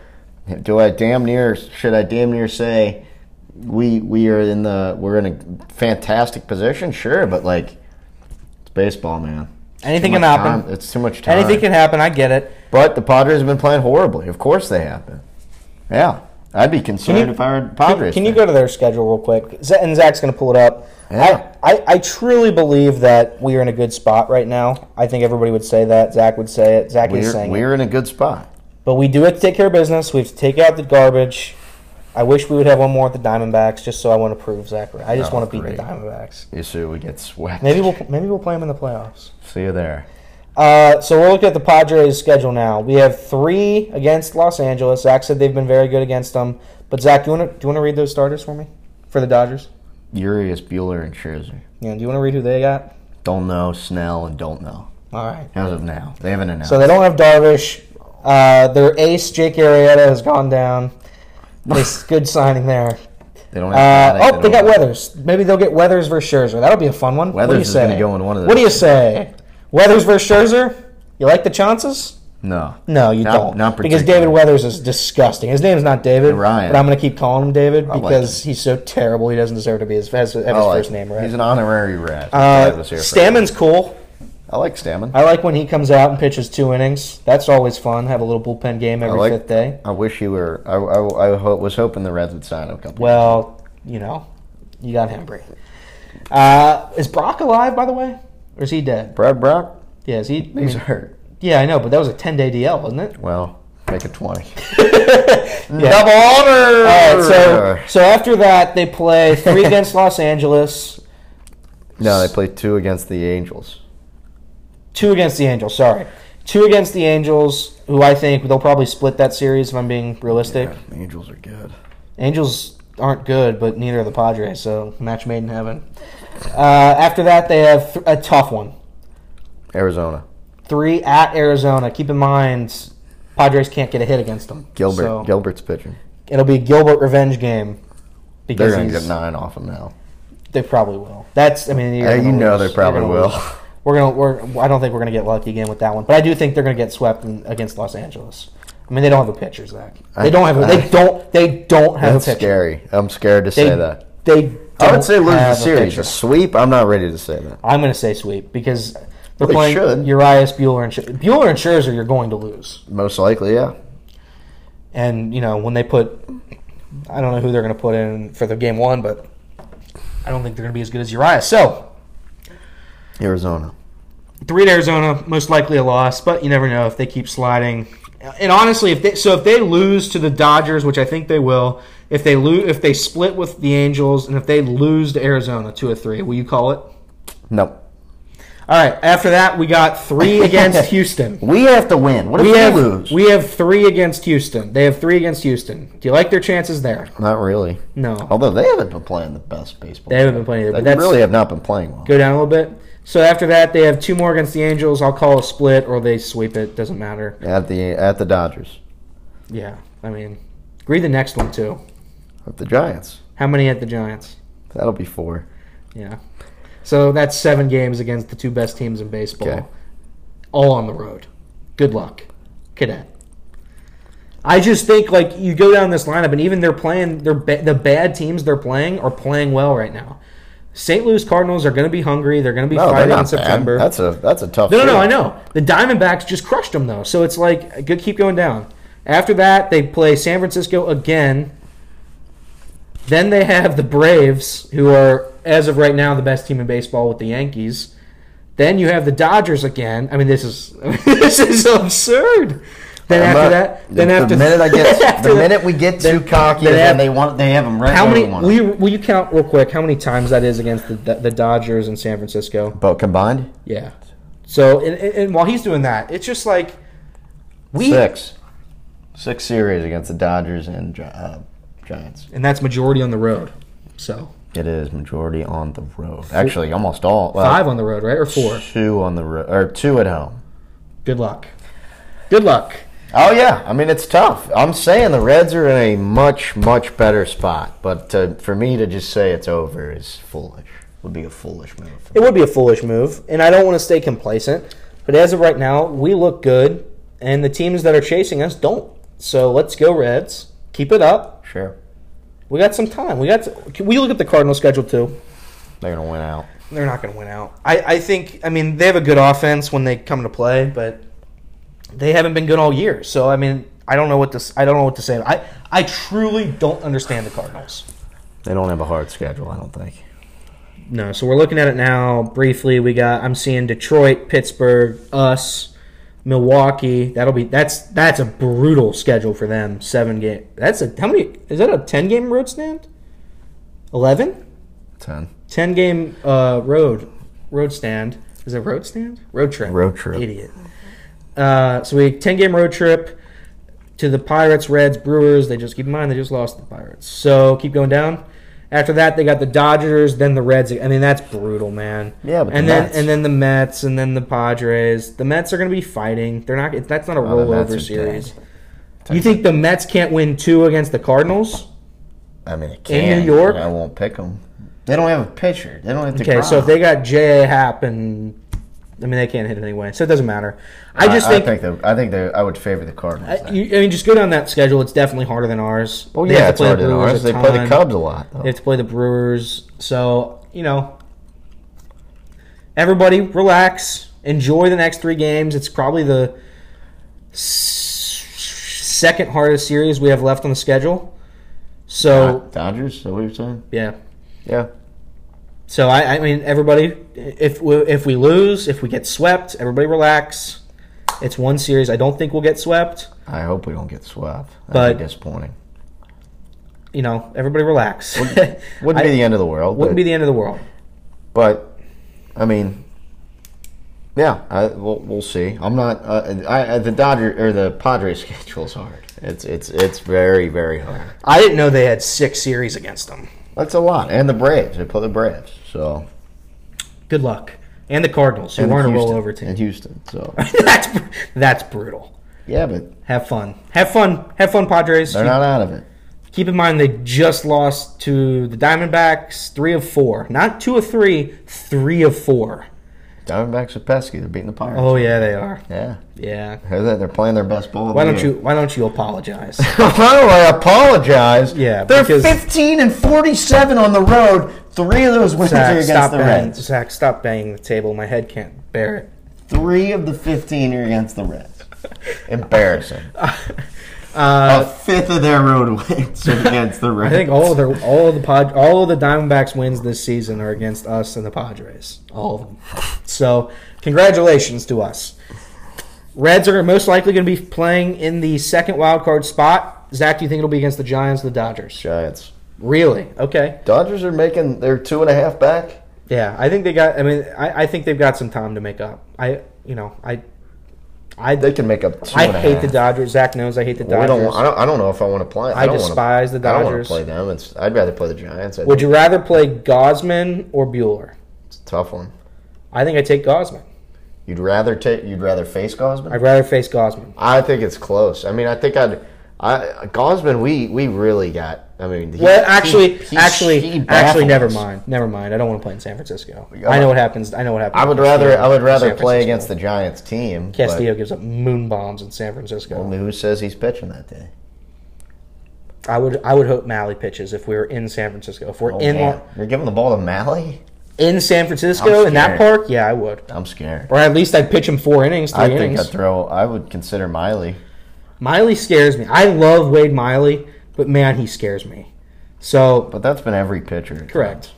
Do I damn near? Should I damn near say we we are in the we're in a fantastic position? Sure, but like it's baseball, man. Anything can happen. time. It's too much time. Anything can happen. I get it. But the Padres have been playing horribly. Of course they have been. Yeah, I'd be concerned you- if I were Padres. Can you go to their schedule real quick? Z- And Zach's going to pull it up. Yeah. I, I, I truly believe that we are in a good spot right now. I think everybody would say that. Zach would say it. Zach is We're, saying it. we're in a good spot. But we do have to take care of business. We have to take out the garbage. I wish we would have one more at the Diamondbacks, just so I want to prove Zach. right. I just Oh, want to beat great. the Diamondbacks. You see, we get swept. Maybe we'll maybe we'll play them in the playoffs. see you there. Uh, so we're looking at the Padres' schedule now. We have three against Los Angeles. Zach said they've been very good against them. But Zach, do you want to do you want to read those starters for me for the Dodgers? Urias, Buehler, and Scherzer. Yeah. Do you want to read who they got? Don't know Snell and don't know All right. as of now. They haven't announced. So they don't have Darvish. Uh, their ace Jake Arrieta has gone down. Nice, good signing there. They don't Uh, have. Paddock, oh, they got Weathers. Maybe they'll get Weathers versus Scherzer. That'll be a fun one. what do you Weathers is gonna go in one of those. What do you say? Weathers versus Scherzer? You like the chances? No. No, you Not- don't. not because. David Weathers is disgusting. His name's not David, Ryan. but I'm going to keep calling him David like because he's so terrible. He doesn't deserve to be his, have his like first name right. He's an honorary rat. uh, Stammen's cool. I like Stammen. I like when he comes out and pitches two innings. That's always fun. Have a little bullpen game every like- fifth day. I wish you were. I, I, I ho- was hoping the Reds would sign him a couple. Well, you know, you got Hembree. Uh, is Brach alive, by the way, or is he dead? Brad Brach. Yeah, is he? I He's mean, hurt. yeah, I know, but that was a ten day DL, wasn't it? Well, make it twenty. Yeah. Double honor. All right, so so after that they play three against Los Angeles, no, they play two against the Angels. two against the Angels. Sorry, two against the Angels, who I think they'll probably split that series if I'm being realistic. Yeah, the Angels are good. Angels aren't good, but neither are the Padres, so match made in heaven. Uh, after that, they have th- a tough one. Arizona. Three at Arizona. Keep in mind, Padres can't get a hit against them. Gilbert. So Gilbert's pitching. it'll be a Gilbert revenge game. They're going to get nine off him now. they probably will. That's I mean, you're Yeah, gonna know they probably will. lose. We're gonna. We're. I don't think we're gonna get lucky again with that one, but I do think they're gonna get swept in, against Los Angeles. I mean, they don't have a pitcher, Zach. They I- don't have. A, I- they don't. They don't have That's a pitcher. scary. I'm scared to They, say that. They. I would say lose the a series. pitcher. A sweep. I'm not ready to say that. I'm going to say sweep because they're They playing should. Urias, Buehler, and Scher- Buehler and Scherzer. You're going to lose, Most likely, yeah. and you know when they put, I don't know who they're going to put in for the game one, but I don't think they're going to be as good as Urias. So Arizona. three to Arizona, most likely a loss, but you never know if they keep sliding. Uh, and honestly, if they so if they lose to the Dodgers, which I think they will, if they lose, if they split with the Angels, and if they lose to Arizona two or three, will you call it? Nope. All right. After that, we got three against Houston. We have to win. What if We we, have lose? we have three against Houston. They have three against Houston. Do you like their chances there? Not really. No. Although they haven't been playing the best baseball. They haven't been playing either, They really have not been playing well. go down a little bit. So after that, they have two more against the Angels. I'll call a split or they sweep it. Doesn't matter. At the at the Dodgers, Yeah, I mean, agree the next one too. at the Giants. How many at the Giants? That'll be four. Yeah. So that's seven games against the two best teams in baseball, Okay. all on the road. Good luck, cadet. I just think like you go down this lineup, and even they're playing. They're ba- the bad teams they're playing are playing well right now. St. Louis Cardinals are going to be hungry. They're going to be No, fighting in September. bad. That's a that's a tough. No, no, no. I know. The Diamondbacks just crushed them, though. So it's like, good, keep going down. After that, they play San Francisco again. Then they have the Braves, who are, as of right now, the best team in baseball with the Yankees. Then you have the Dodgers again. I mean, this is this is absurd. Then I'm after not- that, then the, after the minute I get after the minute we get too cocky, then they want they have them right. how many? Will you, will you count real quick? How many times that is against the the Dodgers and San Francisco? Both combined Yeah. So and, and, and while he's doing that, it's just like we six, six series against the Dodgers and uh, Giants. and that's majority on the road. So It is majority on the road. Actually, almost all. Well, five on the road, right, or four? Two on the road or two at home. Good luck. Good luck. Oh yeah, I mean it's tough. I'm saying the Reds are in a much much better spot, but to, for me to just say it's over is foolish. Would be a foolish move. It would be a foolish move, and I don't want to stay complacent. But as of right now, we look good, and the teams that are chasing us don't. So let's go Reds. Keep it up. Sure, We got some time. We got. To, we look at the Cardinal schedule too? they're gonna win out. They're not going to win out. I, I think. I mean, they have a good offense when they come to play, but they haven't been good all year. So I mean, I don't know what to. s- I don't know what to say. I I truly don't understand the Cardinals. They don't have a hard schedule, I don't think. No, so we're looking at it now briefly. We got I'm seeing Detroit, Pittsburgh, us, Milwaukee. That'll be that's that's a brutal schedule for them. Seven game. That's a how many? Is that a ten game road stand? Eleven? Ten. 10 game uh, road road stand. Is it road stand? Road trip. Road trip. Idiot. Uh, so we 10 game road trip to the Pirates, Reds, Brewers. They just keep in mind they just lost the Pirates. So keep going down. After that, they got the Dodgers, then the Reds. I mean, that's brutal, man. Yeah, but the and then Mets. and then the Mets, and then the Padres. The Mets are going to be fighting. They're not. That's not a Oh, the Mets rollover are series. dead. You think the Mets can't win two against the Cardinals? I mean, it In can. New York? but I won't pick them. They don't have a pitcher. They don't have to. Okay, so if they got J.A. Happ and I mean they can't hit it anyway, so it doesn't matter. I just think, I think I think I would favor the Cardinals. I, you, I mean just go down that schedule. It's definitely harder than ours. oh They yeah, it's play hard the to know. Brewers a They play the. Cubs a lot. Though. They have to play the Brewers. So you know, everybody relax. Enjoy the next three games. It's probably the second hardest series we have left on the schedule. So Dodgers. Is that what you're saying? yeah. Yeah. So I, I mean, everybody, if we, if we lose, if we get swept, everybody relax. It's one series. I don't think we'll get swept. I hope we don't get swept. That'd But- be disappointing. You know, everybody relax. Wouldn't I- be the end of the world. wouldn't but, be the end of the world. but I mean, yeah, I, we'll, we'll see. I'm not. Uh, I, I, the Dodger or the Padres schedule's hard. It's it's it's very very hard. I didn't know they had six series against them. That's a lot. And the Braves. They play the Braves. So Good luck. And the Cardinals, who and aren't a Houston, rollover team. And Houston. So that's that's brutal. yeah, but Have fun. Have fun. Have fun, Padres. they're not out of it. Keep in mind they just lost to the Diamondbacks, three of four, not two of three, three of four. Diamondbacks are pesky. They're beating the Pirates. Oh yeah, they are. yeah. Yeah. That? They're playing their best ball. Why don't year. you Why don't you apologize? Why do I apologize? Yeah, they're because- 15 and 47 on the road. Three of those wins are against stop the banging. Reds. Zach, stop banging the table. My head can't bear it. Three of the 15 are against the Reds. Embarrassing. a Uh, fifth of their road wins against the Reds. I think all of the all of the pod, all of the Diamondbacks wins this season are against us and the Padres. All of them. So congratulations to us. Reds are most likely going to be playing in the second wild card spot. Zach, do you think it'll be against the Giants or the Dodgers? Giants. Really? Okay. Dodgers are making their two and a half back. Yeah, I think they got. I mean, I, I think they've got some time to make up. I, you know, I, I, They can make up two I hate half. the Dodgers. Zach knows I hate the Well, we Dodgers. don't, I, don't, I don't know if I want to play. I don't despise wanna, the Dodgers. I don't want to play them. It's, I'd rather play the Giants. I Would think you rather play Gausman or Buehler? it's a tough one. I think I take Gausman. You'd rather take. You'd rather face Gausman. I'd rather face Gausman. I think it's close. I mean, I think I'd. I Gausman, we we really got. I mean, he- Well, actually, he- he- actually, actually, never mind. Never mind. I don't want to play in San Francisco. I know what happens. I know what happens. I would rather. I would rather play against the Giants team. Castillo gives up moon bombs in San Francisco. Only who says he's pitching that day? I would. I would hope Mahle pitches if we were in San Francisco. If we're Oh, in man. You're giving the ball to Mahle. in San Francisco in that park, yeah, I would. I'm scared. Or at least I'd pitch him four innings, three I think innings. I'd throw. I would consider Miley. Miley scares me. I love Wade Miley, but man, he scares me. So But that's been every pitcher. correct.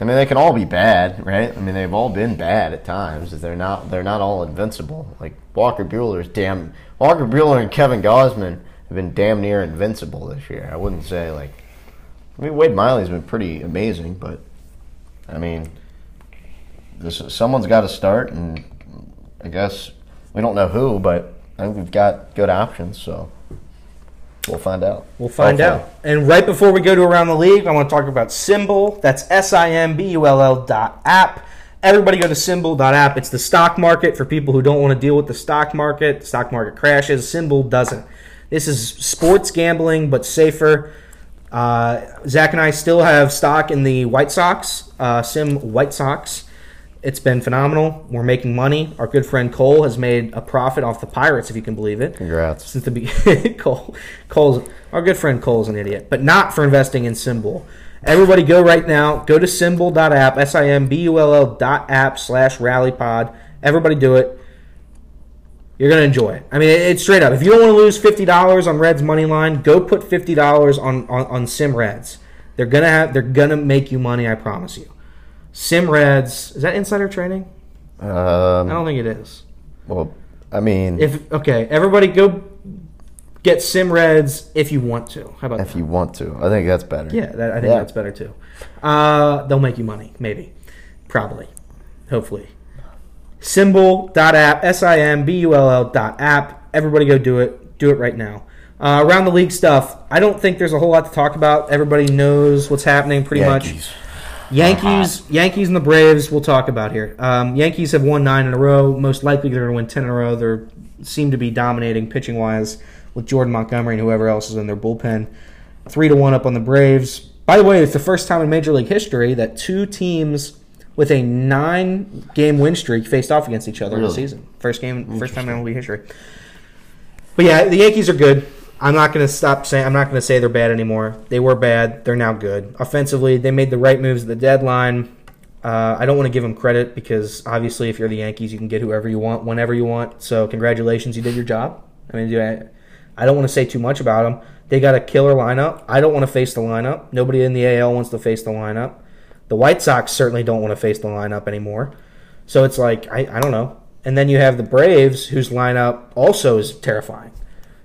I mean, they can all be bad, right? I mean, they've all been bad at times. They're not. They're not all invincible. Like Walker Buehler's damn. Walker Buehler and Kevin Gausman have been damn near invincible this year. I wouldn't say like. I mean, Wade Miley's been pretty amazing, but I mean, this someone's got to start, and I guess we don't know who, but I think we've got good options, so we'll find out. We'll find Hopefully. out. And right before we go to around the league, I want to talk about Simbull. That's S I M B U L L dot app. Everybody go to Simbull dot app. It's the stock market for people who don't want to deal with the stock market. The stock market crashes. Simbull doesn't. This is sports gambling, but safer. Uh, Zach and I still have stock in the White Sox, uh, Sim White Sox. It's been phenomenal. We're making money. Our good friend Cole has made a profit off the Pirates, if you can believe it Congrats. since the beginning. Cole, Cole's our good friend Cole's an idiot, but not for investing in Simbull. Everybody go right now. Go to simbull.app, S I M B U L L dot app slash rallypod. Everybody do it. You're gonna enjoy it. I mean, it's straight up. If you don't want to lose fifty dollars on Reds money line, go put fifty dollars on, on on Sim Reds. They're gonna have. They're gonna make you money. I promise you. Sim Reds. Is that insider trading? I Um, don't think it is. well, I mean, if, okay, everybody go get Sim Reds if you want to. How about that? If you want to, I think that's better. Yeah, that, I think Yeah. that's better too. Uh, they'll make you money, maybe, probably, hopefully. Simbull.app, S I M B U L L dot app. Everybody go do it. Do it right now. Uh, around the league stuff, I don't think there's a whole lot to talk about. Everybody knows what's happening pretty much. Yankees, Yankees, and the Braves. We'll talk about here. Um, Yankees have won nine in a row. Most likely, they're going to win ten in a row. They seem to be dominating pitching wise with Jordan Montgomery and whoever else is in their bullpen. Three to one up on the Braves. By the way, it's the first time in Major League history that two teams with a nine-game win streak faced off against each other in the season. First game, first time in league history. But yeah, the Yankees are good. I'm not going to stop saying. I'm not going to say they're bad anymore. They were bad. They're now good. Offensively, they made the right moves at the deadline. Uh, I don't want to give them credit because obviously, if you're the Yankees, you can get whoever you want whenever you want. So, congratulations, you did your job. I mean, I, don't want to say too much about them. They got a killer lineup. I don't want to face the lineup. Nobody in the AL wants to face the lineup. The White Sox certainly don't want to face the lineup anymore. So it's like I, I don't know. And then you have the Braves, whose lineup also is terrifying.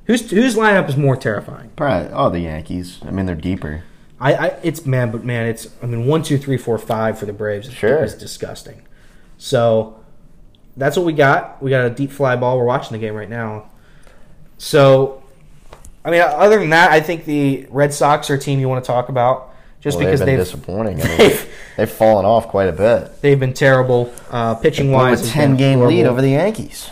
Whose whose lineup is more terrifying? Probably. Oh, the Yankees. I mean, they're deeper. I, I it's man, but man, it's I mean one, two, three, four, five for the Braves. is- Sure. is disgusting. So that's what we got. We got a deep fly ball. We're watching the game right now. So I mean, other than that, I think the Red Sox are a team you want to talk about just Well, because they've been they've disappointing. I mean, they've, they've fallen off quite a bit. they've been terrible uh, pitching a wise. has ten game lead over the Yankees.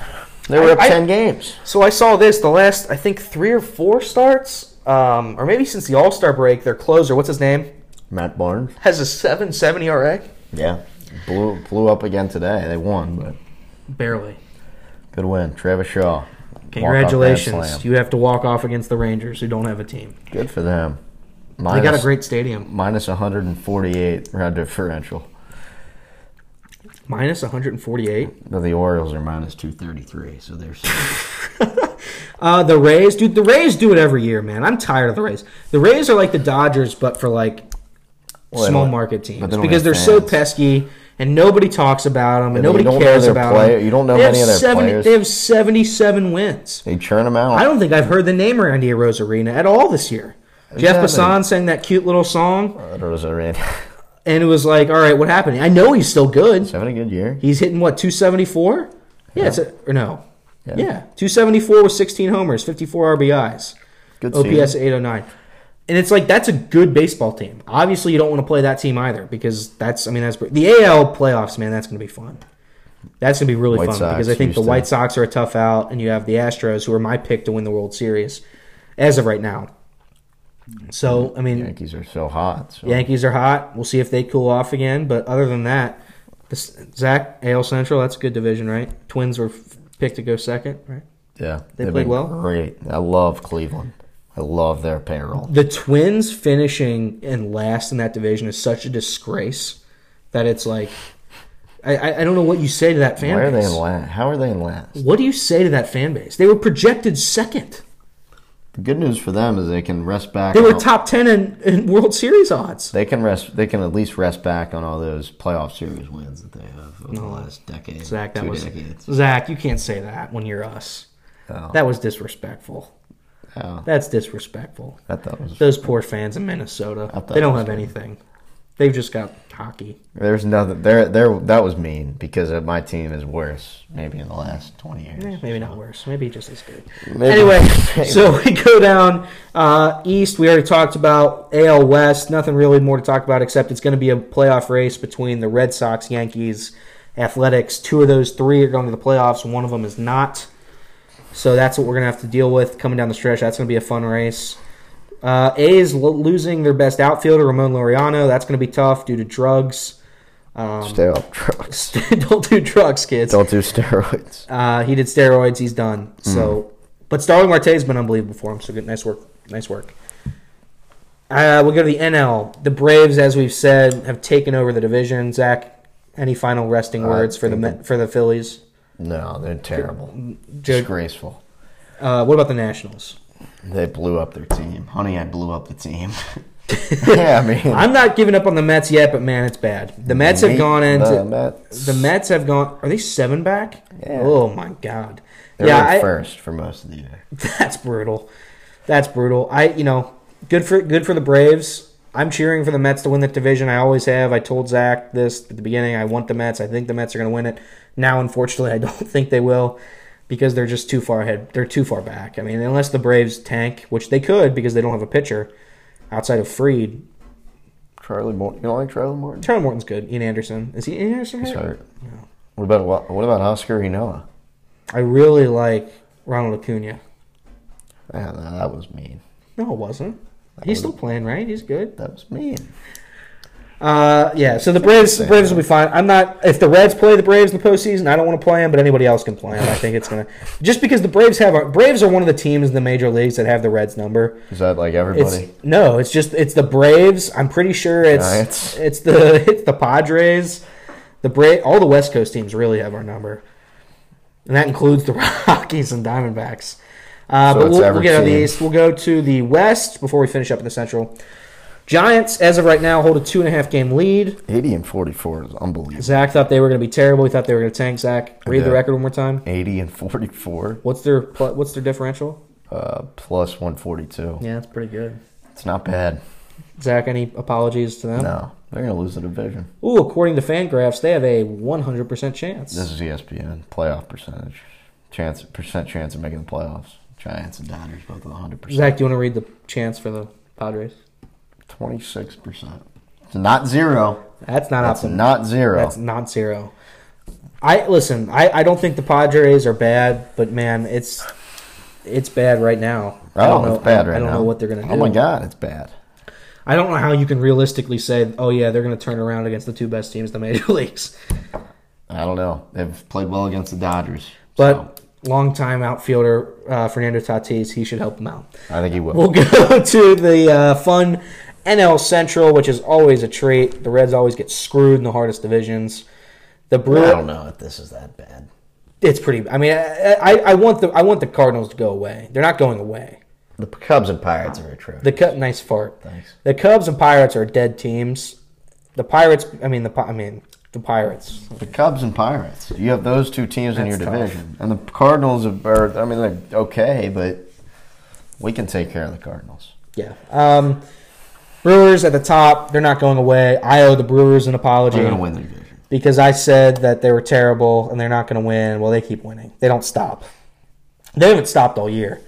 They were I- up I- ten games. So I saw this the last I think three or four starts, um, or maybe since the All Star break. Their closer, what's his name, Matt Barnes. has a seven seven ERA. Yeah, blew blew up again today. They won, but Barely. good win. Travis Shaw. Congratulations! You have to walk off against the Rangers, who don't have a team. Good for them. They got a great stadium. minus 148 run differential. Minus 148. No, the Orioles are minus 233, so they're Uh, the Rays, dude. The Rays do it every year, man. I'm tired of the Rays. The Rays are like the Dodgers, but for like Well, small market teams they because they're so pesky and nobody talks about them and And nobody you don't know cares about player- them. you don't know They have many of their 70 players. They have 77 wins. They churn them out. I don't think I've heard the name Randy Arozarena at all this year. Jeff Exactly. Bassan sang that cute little song, Uh, there was a rain. and it was like, all right, what happened? I know he's still good. He's having a good year. He's hitting what 274? Yeah, it's a, or no, Yeah. yeah. 274 with 16 homers, 54 RBIs, Good OPS season. 809. And it's like that's a good baseball team. Obviously, you don't want to play that team either because that's I mean that's the AL playoffs, man. That's going to be fun. That's going to be really White fun Sox, because I think the White Sox are a tough out, and you have the Astros, who are my pick to win the World Series as of right now. So hmm. I mean, Yankees are so hot. So. Yankees are hot. We'll see if they cool off again. But other than that, this, Zach AL Central, that's a good division, right? Twins were picked to go second, right? Yeah, They played well? Great. I love Cleveland. I love their payroll. The Twins finishing in last in that division is such a disgrace that it's like, I, I, don't know what you say to that fan Why are they in last? How are they in last? What do you say to that fan base? They were projected second. The good news for them is they can rest back. They were on- top ten in, in World Series odds. They can rest. They can at least rest back on all those playoff series wins that they have over the last decade. Zach, that was decades. Zach. You can't say that when you're us. Oh, That was disrespectful. oh, That's disrespectful. I thought was. Those poor fans in Minnesota. They don't have anything. They've just got hockey. There's nothing. There, there. That was mean because my team is worse. Maybe in the last twenty years. Eh, maybe not worse. Maybe just as good. Maybe- Anyway, so we go down uh, east. We already talked about AL West. Nothing really more to talk about except it's going to be a playoff race between the Red Sox, Yankees, Athletics. Two of those three are going to the playoffs. One of them is not. So that's what we're going to have to deal with coming down the stretch. That's going to be a fun race. Uh, A's lo- losing their best outfielder, Ramon Laureano. That's going to be tough due to drugs. Um, Stay off drugs. don't do drugs, kids. Don't do steroids. Uh, he did steroids. He's done. So, but Starling Marte has been unbelievable for him. So good, nice work, nice work. Uh, we'll go to the NL. The Braves, as we've said, have taken over the division. Zach, any final resting words for the for the Phillies? No, they're terrible. Disgraceful. Uh, what about the Nationals? They blew up their team. Honey, I blew up the team. yeah, I mean, I'm not giving up on the Mets yet, but man, it's bad. The Mets have gone into the Mets. the Mets have gone. Are they seven back? Yeah. Oh my god. They yeah, were I, first for most of the year. That's brutal. That's brutal. I, you know, good for good for the Braves. I'm cheering for the Mets to win that division. I always have. I told Zach this at the beginning. I want the Mets. I think the Mets are going to win it. Now, unfortunately, I don't think they will because they're just too far ahead. They're too far back. I mean, unless the Braves tank, which they could because they don't have a pitcher outside of Fried. Charlie Morton. You don't like Charlie Morton? Charlie Morton's good. Ian Anderson is he Ian Anderson? He's hurt? hurt. What about what, about Oscar Enoa? I really like Ronald Acuna. That was mean. No, it wasn't. He's still playing, right? He's good. That was mean. Uh, yeah. So the Braves, the Braves will be fine. I'm not. If the Reds play the Braves in the postseason, I don't want to play them, but anybody else can play them. I think it's gonna just because the Braves have a, Braves are one of the teams in the major leagues that have the Reds number. Is that like It's everybody? no, it's just it's the Braves. I'm pretty sure it's Giants. it's the it's the Padres. The Bra- all the West Coast teams really have our number, and that includes the Rockies and Diamondbacks. Uh, So but we'll, we'll get out of the. East. We'll go to the West before we finish up in the Central. Giants, as of right now, hold a two and a half game lead. 80 and 44 is unbelievable. Zach thought they were going to be terrible. He thought they were going to tank. Zach, read the record one more time. 80 and 44 What's their what's their differential? uh, plus 142. Yeah, that's pretty good. It's not bad. Zach, any apologies to them? No, they're going to lose the division. Ooh, according to Fangraphs, they have a 100% chance. This is ESPN playoff percentage. Chance percent chance of making the playoffs. Giants and Dodgers both with 100%. Zach, do you want to read the chance for the Padres? 26%. It's not zero. That's not That's not zero. That's not zero. I listen. I, I don't think the Padres are bad, but man, it's it's bad right now. I don't oh, know, it's bad right now. I don't now. know what they're gonna do. Oh my god, it's bad. I don't know how you can realistically say, "Oh yeah, they're going to turn around against the two best teams in the major leagues." I don't know. They've played well against the Dodgers. But longtime outfielder uh, Fernando Tatis, he should help them out. I think he will. We'll go to the uh, fun NL Central, which is always a treat. The Reds always get screwed in the hardest divisions. The I don't know if this is that bad. It's pretty. I mean, I, I, I want the I want the Cardinals to go away. They're not going away. The Cubs and Pirates are atrocious. The Cub, nice fart. Thanks. The Cubs and Pirates are dead teams. The Pirates. I mean the. I mean the Pirates. The Cubs and Pirates. You have those two teams in your That's tough. division, and the Cardinals are. I mean, they're okay, but we can take care of the Cardinals. Yeah. Um, Brewers at the top. They're not going away. I owe the Brewers an apology. They're going to win the division. because I said that they were terrible and they're not going to win. Well, they keep winning. They don't stop. They haven't stopped all year,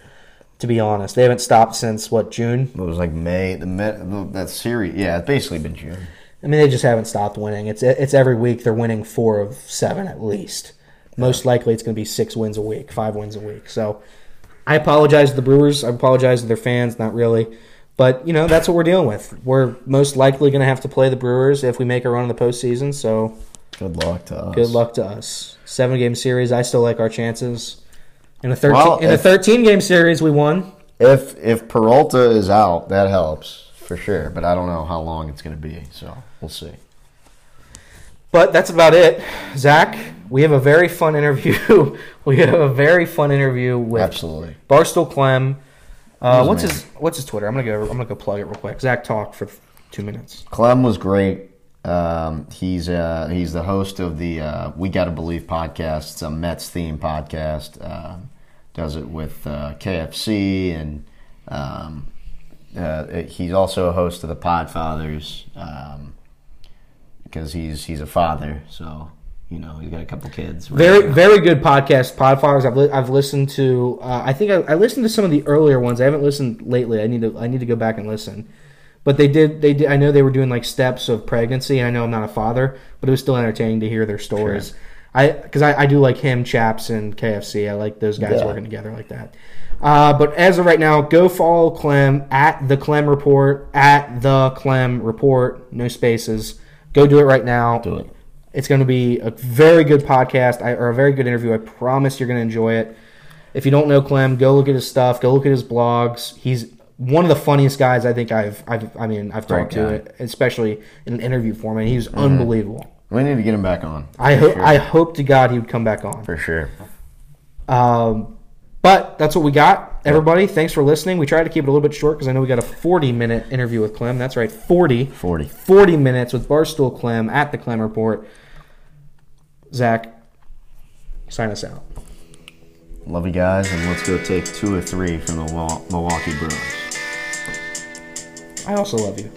to be honest. They haven't stopped since what June. It was like May. The Met, the, that series. Yeah, it's basically been June. I mean, they just haven't stopped winning. It's it's every week they're winning four of seven at least. Most likely, it's going to be six wins a week, five wins a week. So, I apologize to the Brewers. I apologize to their fans. Not really, but you know that's what we're dealing with. We're most likely going to have to play the Brewers if we make a run in the postseason. So, Good luck to us. Good luck to us. Seven game series. I still like our chances. In a thirteen Well, in a thirteen game series, we won. If if Peralta is out, that helps for sure. But I don't know how long it's going to be, so we'll see. But that's about it. Zach, we have a very fun interview. we have a very fun interview with Absolutely. Barstool Clem. Uh, what's his What's his Twitter? I'm gonna go. I'm gonna go plug it real quick. Zach, talk for two minutes. Clem was great. Um, he's uh, he's the host of the uh, We Gotta Believe podcast. It's a Mets theme podcast. Um does it with uh, KFC and um, uh, he's also a host of the Podfathers um, because he's he's a father. So you know he's got a couple kids. Very very good podcast. Podfathers. I've li- I've listened to. Uh, I think I, I listened to some of the earlier ones. I haven't listened lately. I need to I need to go back and listen. But they did they did. I know they were doing like steps of pregnancy. I know I'm not a father, but it was still entertaining to hear their stories. Sure. I because I, I do like him, Chaps, and KFC. I like those guys Yeah. working together like that. Uh, but as of right now, go follow Clem at the Clem Report at the Clem Report. No spaces. Go do it right now. Do it. It's going to be a very good podcast or a very good interview. I promise you're going to enjoy it. If you don't know Clem, go look at his stuff. Go look at his blogs. He's one of the funniest guys I think I've, I've I mean, I've talked to, it, especially in an interview format. He's unbelievable. We need to get him back on. I hope sure. I hope to God he would come back on. for sure. Um, but that's what we got, everybody. Thanks for listening. We tried to keep it a little bit short because I know we got a 40 minute interview with Clem. That's right, 40. 40. 40 minutes with Barstool Clem at the Clem Report. Zach, sign us out. Love you guys, and let's go take two or three from the Milwaukee Brewers. I also love you.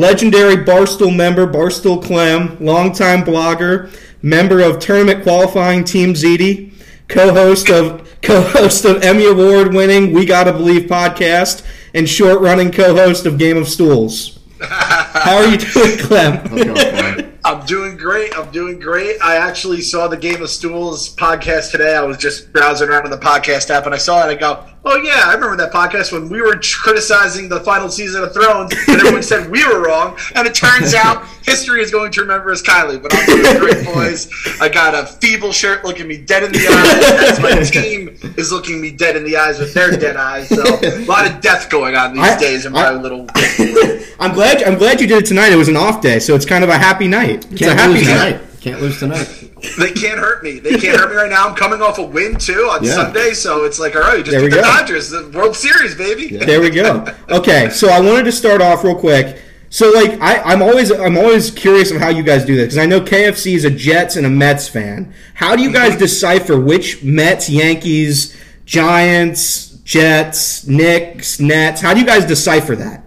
Legendary Barstool member, Barstool Clem, longtime blogger, member of tournament qualifying Team ZD, co-host of co-host of Emmy Award winning We Gotta Believe podcast, and short running co-host of Game of Stools. How are you doing, Clem? I'm doing great. I'm doing great. I actually saw the Game of Stools podcast today. I was just browsing around on the podcast app and I saw it. I go, oh, yeah, I remember that podcast when we were criticizing the final season of Thrones and everyone said we were wrong. And it turns out history is going to remember us Kylie, But I'm doing great, boys. I got a feeble shirt looking me dead in the eyes as my team is looking me dead in the eyes with their dead eyes. So a lot of death going on these I- days in my I- little. I'm glad. I'm glad you did it tonight. It was an off day, so it's kind of a happy night. It's a Can't happy lose night. tonight. Can't lose tonight. They can't hurt me. They can't hurt me right now. I'm coming off a win too on Yeah. Sunday, so it's like, all right, just There we beat the go. Dodgers, the World Series, baby. There we go. Okay, so I wanted to start off real quick. So like I, I'm always I'm always curious of how you guys do that because I know KFC is a Jets and a Mets fan. How do you guys mm-hmm. decipher which Mets, Yankees, Giants, Jets, Knicks, Nets? How do you guys decipher that?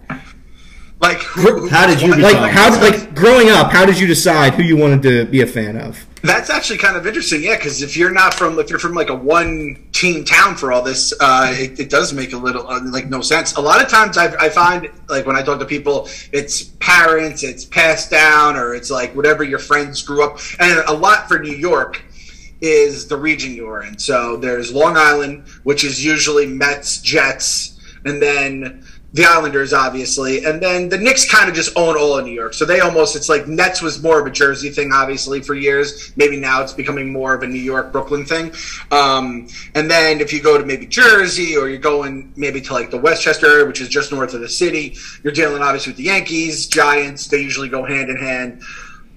Like, who, How did you Like become- how like growing up, how did you decide who you wanted to be a fan of? That's actually kind of interesting, yeah. Because if you're not from, if you're from like a one team town for all this, uh, it, it does make a little uh, like no sense. A lot of times, I, I find like when I talk to people, it's parents, it's passed down, or it's like whatever your friends grew up. And a lot for New York is the region you're in. So there's Long Island, which is usually Mets, Jets. and then the Islanders, obviously, and then the Knicks kind of just own all of New York. So they almost, it's like Nets was more of a Jersey thing, obviously, for years. Maybe now it's becoming more of a New York, Brooklyn thing. Um, and then if you go to maybe Jersey or you're going maybe to like the Westchester area, which is just north of the city, you're dealing obviously with the Yankees, Giants. They usually go hand in hand.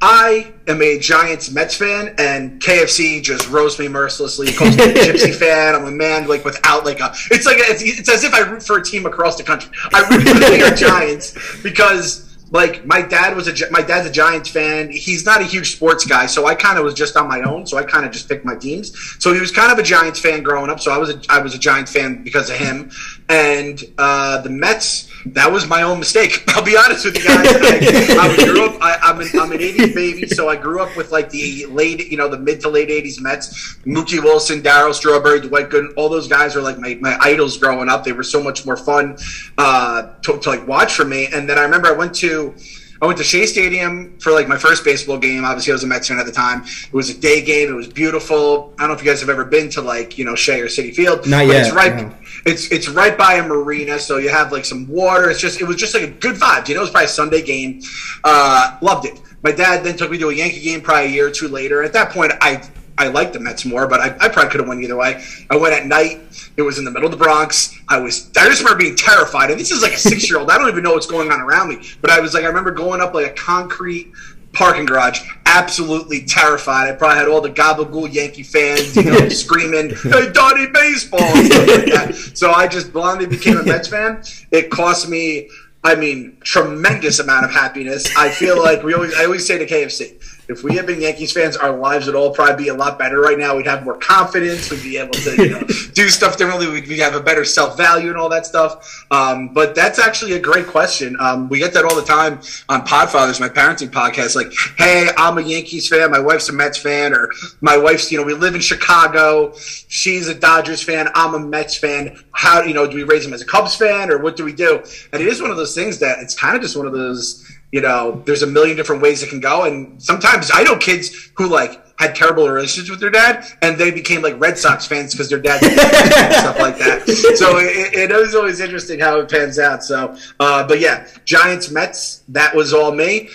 I am a Giants Mets fan, and KFC just roasts me mercilessly. Calls me a gypsy fan. I'm a man like without like a. It's like it's, it's as if I root for a team across the country. I root for the Giants because like my dad was a my dad's a Giants fan. He's not a huge sports guy, so I kind of was just on my own. So I kind of just picked my teams. So he was kind of a Giants fan growing up. So I was a, I was a Giants fan because of him. And uh, the Mets that was my own mistake. I'll be honest with you guys. I, I grew up. I, am an, I'm an '80s baby, so I grew up with like the late, you know, the mid to late '80s Mets. Mookie Wilson, Darryl Strawberry, Dwight Gooden. All those guys are like my, my idols growing up. They were so much more fun uh, to, to like watch for me. And then I remember I went to. I went to Shea Stadium for like my first baseball game. Obviously, I was a Mets fan at the time. It was a day game. It was beautiful. I don't know if you guys have ever been to like you know Shea or Citi Field. Not yet. It's right. It's it's right by a marina, so you have like some water. It's just it was just like a good vibe. You know, it was probably a Sunday game. Uh, loved it. My dad then took me to a Yankee game probably a year or two later. At that point, I I liked the Mets more, but I, I probably could have won either way. I went at night. It was in the middle of the Bronx. I was I just remember being terrified. And this is like a six year old. I don't even know what's going on around me. But I was like I remember going up like a concrete parking garage, absolutely terrified. I probably had all the Gabagool Yankee fans, you know, screaming, "Hey, Donnie, baseball!" and stuff like that. So I just blindly became a Mets fan. It cost me, I mean, tremendous amount of happiness. I feel like we always, I always say to KFC, if we had been Yankees fans, our lives would all probably be a lot better right now. We'd have more confidence. We'd be able to you know, do stuff differently. We'd, we'd have a better self value and all that stuff. Um, but that's actually a great question. Um, we get that all the time on Podfathers, my parenting podcast. Like, hey, I'm a Yankees fan. My wife's a Mets fan, or my wife's you know we live in Chicago. She's a Dodgers fan. I'm a Mets fan. How you know do we raise them as a Cubs fan, or what do we do? And it is one of those things that it's kind of just one of those you know, there's a million different ways it can go. And sometimes I know kids who like had terrible relationships with their dad and they became like Red Sox fans because their dad stuff like that. So it, it is always interesting how it pans out. So, uh, but yeah, Giants, Mets, that was all me.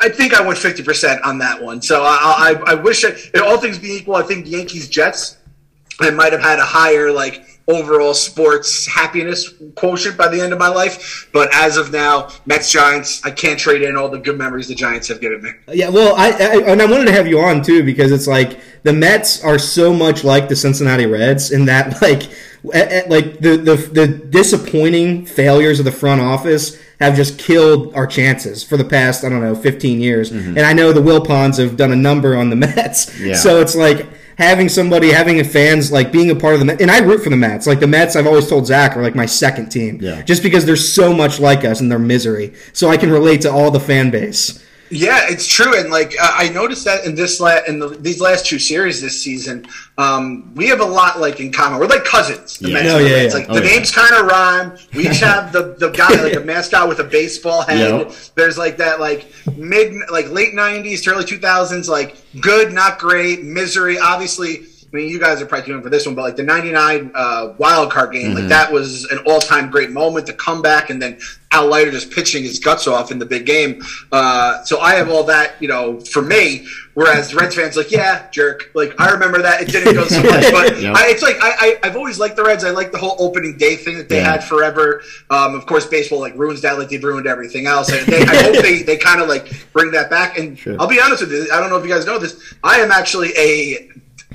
I think I went 50% on that one. So I, I, I wish, I, all things being equal, I think Yankees, Jets, I might have had a higher like overall sports happiness quotient by the end of my life. But as of now, Mets Giants, I can't trade in all the good memories the Giants have given me. Yeah, well, I, I, and I wanted to have you on too because it's like the Mets are so much like the Cincinnati Reds in that like like the the, the disappointing failures of the front office have just killed our chances for the past I don't know 15 years. Mm-hmm. And I know the Will Wilpons have done a number on the Mets. Yeah. So it's like having somebody, having fans, like being a part of the Mets. And I root for the Mets. Like the Mets, I've always told Zach are like my second team. Yeah. Just because they're so much like us and their misery. So I can relate to all the fan base. Yeah, it's true, and like uh, I noticed that in this la- in the, these last two series this season, um, we have a lot like in common. We're like cousins. The yeah. Oh, yeah, yeah. Like oh, the yeah. names kind of rhyme. We each have the the guy like a mascot with a baseball head. Yep. There's like that like mid like late '90s to early 2000s like good, not great, misery. Obviously, I mean, you guys are probably doing for this one, but like the '99 uh, wild card game, mm-hmm. like that was an all-time great moment. The comeback, and then Al Leiter just pitching his guts off in the big game. Uh, so I have all that, you know, for me. Whereas the Reds fans, like, yeah, jerk. Like I remember that it didn't go so much, but yep. I, it's like I, I have always liked the Reds. I like the whole opening day thing that they yeah. had forever. Um, of course, baseball like ruins that, like they've ruined everything else. And they, I hope they they kind of like bring that back. And sure. I'll be honest with you, I don't know if you guys know this. I am actually a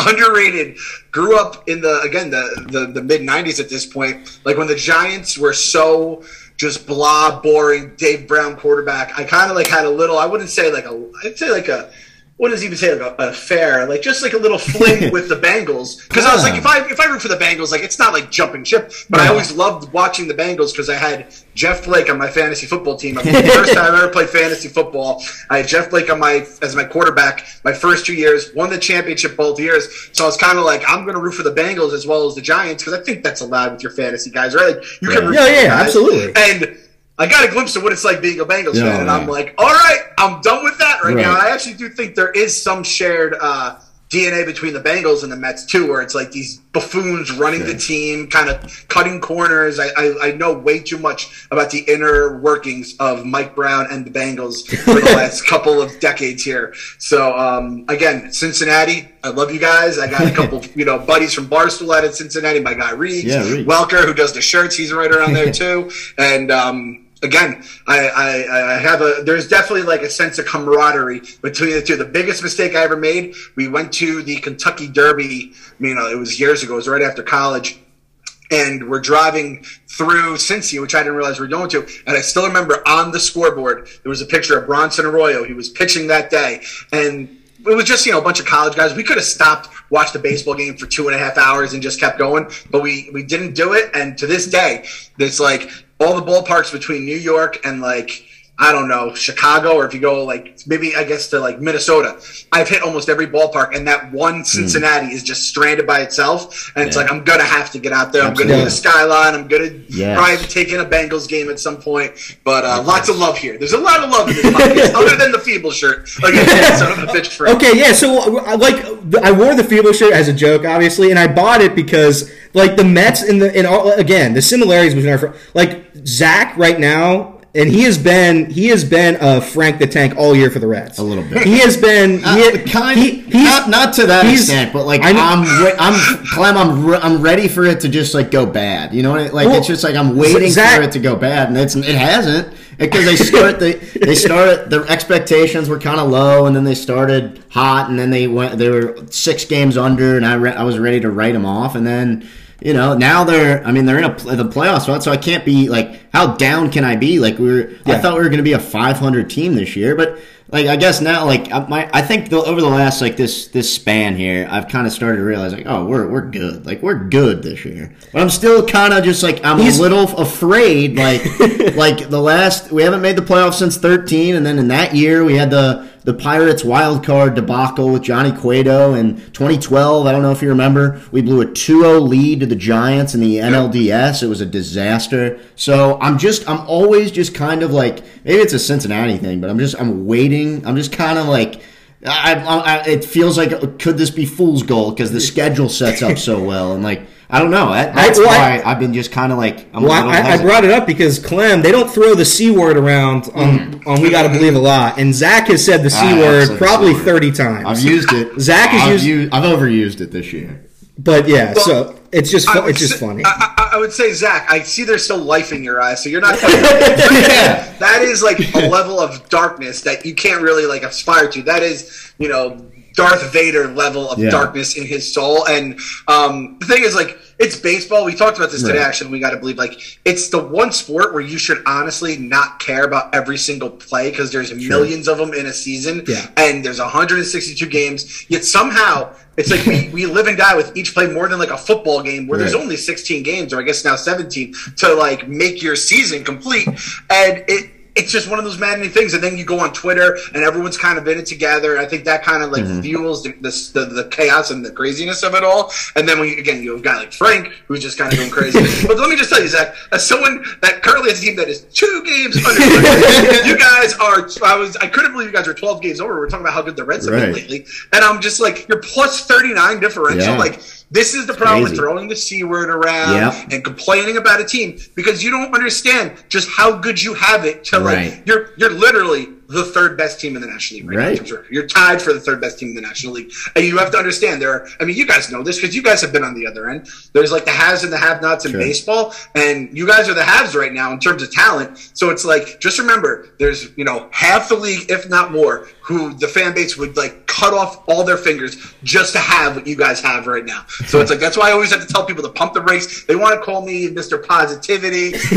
underrated. Grew up in the again the the, the mid '90s at this point. Like when the Giants were so just blah, boring, Dave Brown quarterback. I kind of like had a little. I wouldn't say like a. I'd say like a what does he even say? Like a, a fair like just like a little fling with the Bengals. Because I was like if I if I root for the Bengals like it's not like jumping ship but I always loved watching the Bengals because I had Jeff Blake on my fantasy football team. The first time I ever played fantasy football. I had Jeff Blake on my as my quarterback my first two years won the championship both years. So I was kind of like I'm going to root for the Bengals as well as the Giants because I think that's allowed with your fantasy guys right? Like you yeah. can root yeah yeah absolutely. And I got a glimpse of what it's like being a Bengals fan, and I'm like, all right, I'm done with that right, right, now. I actually do think there is some shared uh, DNA between the Bengals and the Mets too, where it's like these buffoons running the team, kind of cutting corners. I, I, I know way too much about the inner workings of Mike Brown and the Bengals for the last couple of decades here. So um, again, Cincinnati, I love you guys. I got a couple, you know, buddies from Barstool out at Cincinnati. My guy Reed, Yeah. Welker, who does the shirts, he's right around there too. And um, again, I, I, I have a. There's definitely like a sense of camaraderie between the two. The biggest mistake I ever made. We went to the Kentucky Derby. You know, it was years ago. It was right after college and we're driving through Cincy, which I didn't realize we were going to. And I still remember on the scoreboard, there was a picture of Bronson Arroyo. He was pitching that day. And it was just, you know, a bunch of college guys. We could have stopped, watched the baseball game for two and a half hours and just kept going, but we, we didn't do it. And to this day, there's like all the ballparks between New York and like, I don't know, Chicago, or if you go like maybe I guess to like Minnesota, I've hit almost every ballpark, and that one Cincinnati is just stranded by itself. And it's like I'm gonna have to get out there. I'm gonna do the skyline. I'm gonna Yes. probably take in a Bengals game at some point. But uh, lots of love here. There's a lot of love in this podcast, other than the feeble shirt. Like, son bitch for Okay, yeah. So, uh, like, I wore the Feeble shirt as a joke, obviously, and I bought it because, like, the Mets and the and all again the similarities between our like Zach right now, and he has been he has been uh, Frank the Tank all year for the Reds. A little bit. He has been. Uh, he, kind, he- he's- not not to that he's- extent, but like I know- I'm, re- I'm, Clem, I'm, re- I'm ready for it to just like go bad. You know, what I- like Well, it's just like I'm waiting Zach- for it to go bad, and it's it hasn't because they start they they started their expectations were kind of low, and then they started hot, and then they went they were six games under, and I re- I was ready to write them off, and then. You know, now they're. I mean, they're in a, the playoff spot, so I can't be like, how down can I be? Like, we were. I thought we were going to be a 500 team this year, but like I guess now like I- my I think the, over the last like this this span here I've kind of started to realize like oh we're we're good. Like we're good this year. But I'm still kind of just like I'm He's- a little afraid like like the last we haven't made the playoffs since 13 and then in that year we had the the Pirates wild card debacle with Johnny Cueto in 2012 I don't know if you remember. We blew a 2-0 lead to the Giants in the NLDS it was a disaster. So I'm just I'm always just kind of like maybe it's a Cincinnati thing but I'm just I'm waiting I'm just kind of like I, I, I, it feels like could this be fool's gold because the schedule sets up so well and like I don't know that, that's well, why I- I've been just kind of like I'm Well, I, I brought it up because Clem, they don't throw the c word around on, on We Gotta Believe a lot, and Zach has said the c Mm. Word the probably thirty times. I've used it. Zach has I've used- used. I've overused it this year. But yeah, Well, so it's just fu- it's just say- funny. I, I, I would say, Zach, I see there's still life in your eyes, so you're not. Yeah. That is like a level of darkness that you can't really like aspire to. That is, you know, Darth Vader level of Yeah. darkness in his soul. And um, the thing is, like, it's baseball. We talked about this today. Right. Actually, we got to believe like it's the one sport where you should honestly not care about every single play because there's millions of them in a season, Yeah. and there's 162 games. Yet somehow it's like we, we live and die with each play more than like a football game where there's only 16 games or I guess now 17 to like make your season complete, and it. It's just one of those maddening things, and then you go on Twitter, and everyone's kind of in it together. I think that kind of like mm-hmm. fuels the, the, the chaos and the craziness of it all. And then when you, again you have a guy like Frank who's just kind of going crazy. but let me just tell you, Zach, as someone that currently has a team that is two games under, you guys are. I was I couldn't believe you guys were 12 games over. We're talking about how good the Reds have been lately, and I'm just like you're plus 39 differential. Yeah. Like this is the problem with throwing the c word around Yep. and complaining about a team because you don't understand just how good you have it. To Right. like you're you're literally the third best team in the National League right. Right. in terms of record. You're tied for the third best team in the National League, and you have to understand there. Are, I mean, you guys know this because you guys have been on the other end. There's like the haves and the have-nots in Sure. baseball, and you guys are the haves right now in terms of talent. So it's like just remember, there's you know half the league, if not more, who the fan base would like cut off all their fingers just to have what you guys have right now. So it's like that's why I always have to tell people to pump the brakes. They want to call me Mr. Positivity,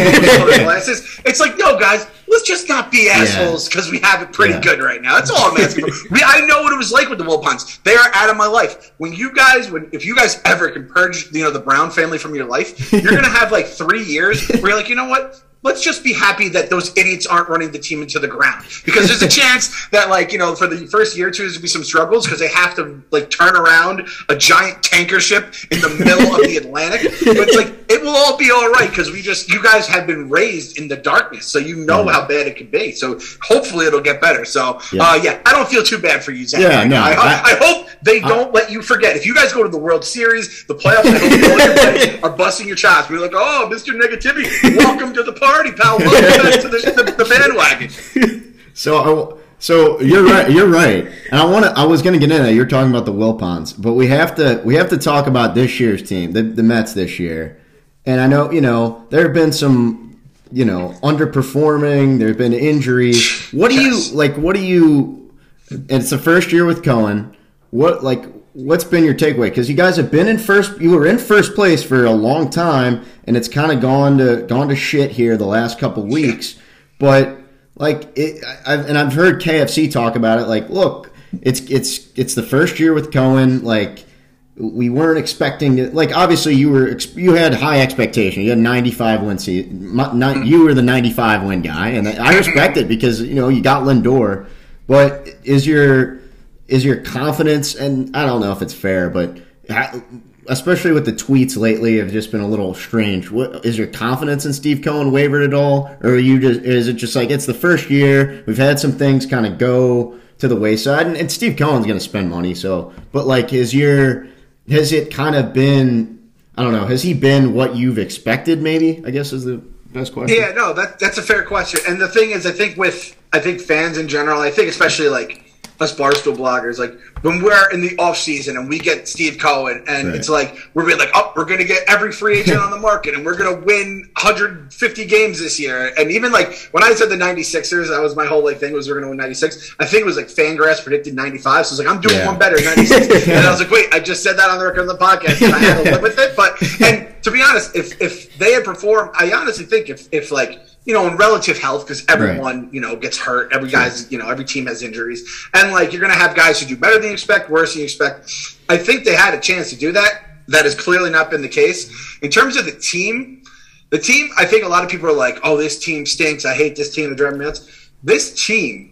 glasses. It's like, no, guys, let's just not be assholes because we have it pretty Yeah. good right now. That's all I'm asking for. We, I know what it was like with the Wilpons. They are out of my life. When you guys, when if you guys ever can purge, you know, the Brown family from your life, you're gonna have like three years where you're like, you know what? Let's just be happy that those idiots aren't running the team into the ground because there's a chance that like you know for the first year or two there's gonna be some struggles because they have to like turn around a giant tanker ship in the middle of the Atlantic. But it's like it will all be all right because we just you guys have been raised in the darkness, so you know how bad it can be. So hopefully it'll get better. So Yeah. uh, yeah, I don't feel too bad for you, Zach. Yeah, no, I, I- I hope they don't let you forget. If you guys go to the World Series, the playoffs, I hope your are busting your chops. We're like, oh, Mr. Negativity, welcome to the party, pal. Welcome back to the, the, the bandwagon. So, I, so you're right. You're right. And I want to. I was going to get into that. You're talking about the Wilpons, but we have to. We have to talk about this year's team, the, the Mets this year. And I know, you know, there have been some, you know, underperforming. There have been injuries. What do Yes. you like? What do you? And it's the first year with Cohen. What like? What's been your takeaway? Because you guys have been in first. You were in first place for a long time, and it's kind of gone to gone to shit here the last couple weeks. But like it, I, I've, and I've heard KFC talk about it. Like, look, it's it's it's the first year with Cohen. Like, we weren't expecting it. Like, obviously, you were you had high expectation. You had ninety five win season. Not mm-hmm. you were the ninety five win guy, and I respect it because you know you got Lindor. But is your is your confidence? And I don't know if it's fair, but. Especially with the tweets lately, have just been a little strange. What is your confidence in Steve Cohen wavered at all, or you just is it just like it's the first year? We've had some things kind of go to the wayside, and, and Steve Cohen's going to spend money. So, but like, is your has it kind of been? I don't know. Has he been what you've expected? Maybe I guess is the best question. Yeah, no, that that's a fair question. And the thing is, I think with I think fans in general, I think especially like us barstool bloggers, like when we're in the off season and we get Steve Cohen, and Right. it's like we're being like, oh, we're gonna get every free agent on the market, and we're gonna win 150 games this year. And even like when I said the 96ers, that was my whole like thing was we're gonna win 96. I think it was like Fangraphs predicted 95, so I was like, I'm doing Yeah. one better, 96. and I was like, wait, I just said that on the record on the podcast, and I had to live with it. But and to be honest, if if they had performed, I honestly think if if like you know in relative health because everyone you know gets hurt, every guy's you know every team has injuries, and like you're gonna have guys who do better than you expect, worse than you expect. I think they had a chance to do that. That has clearly not been the case in terms of the team. The team, I think a lot of people are like, "Oh, this team stinks. I hate this team. They're driving. This team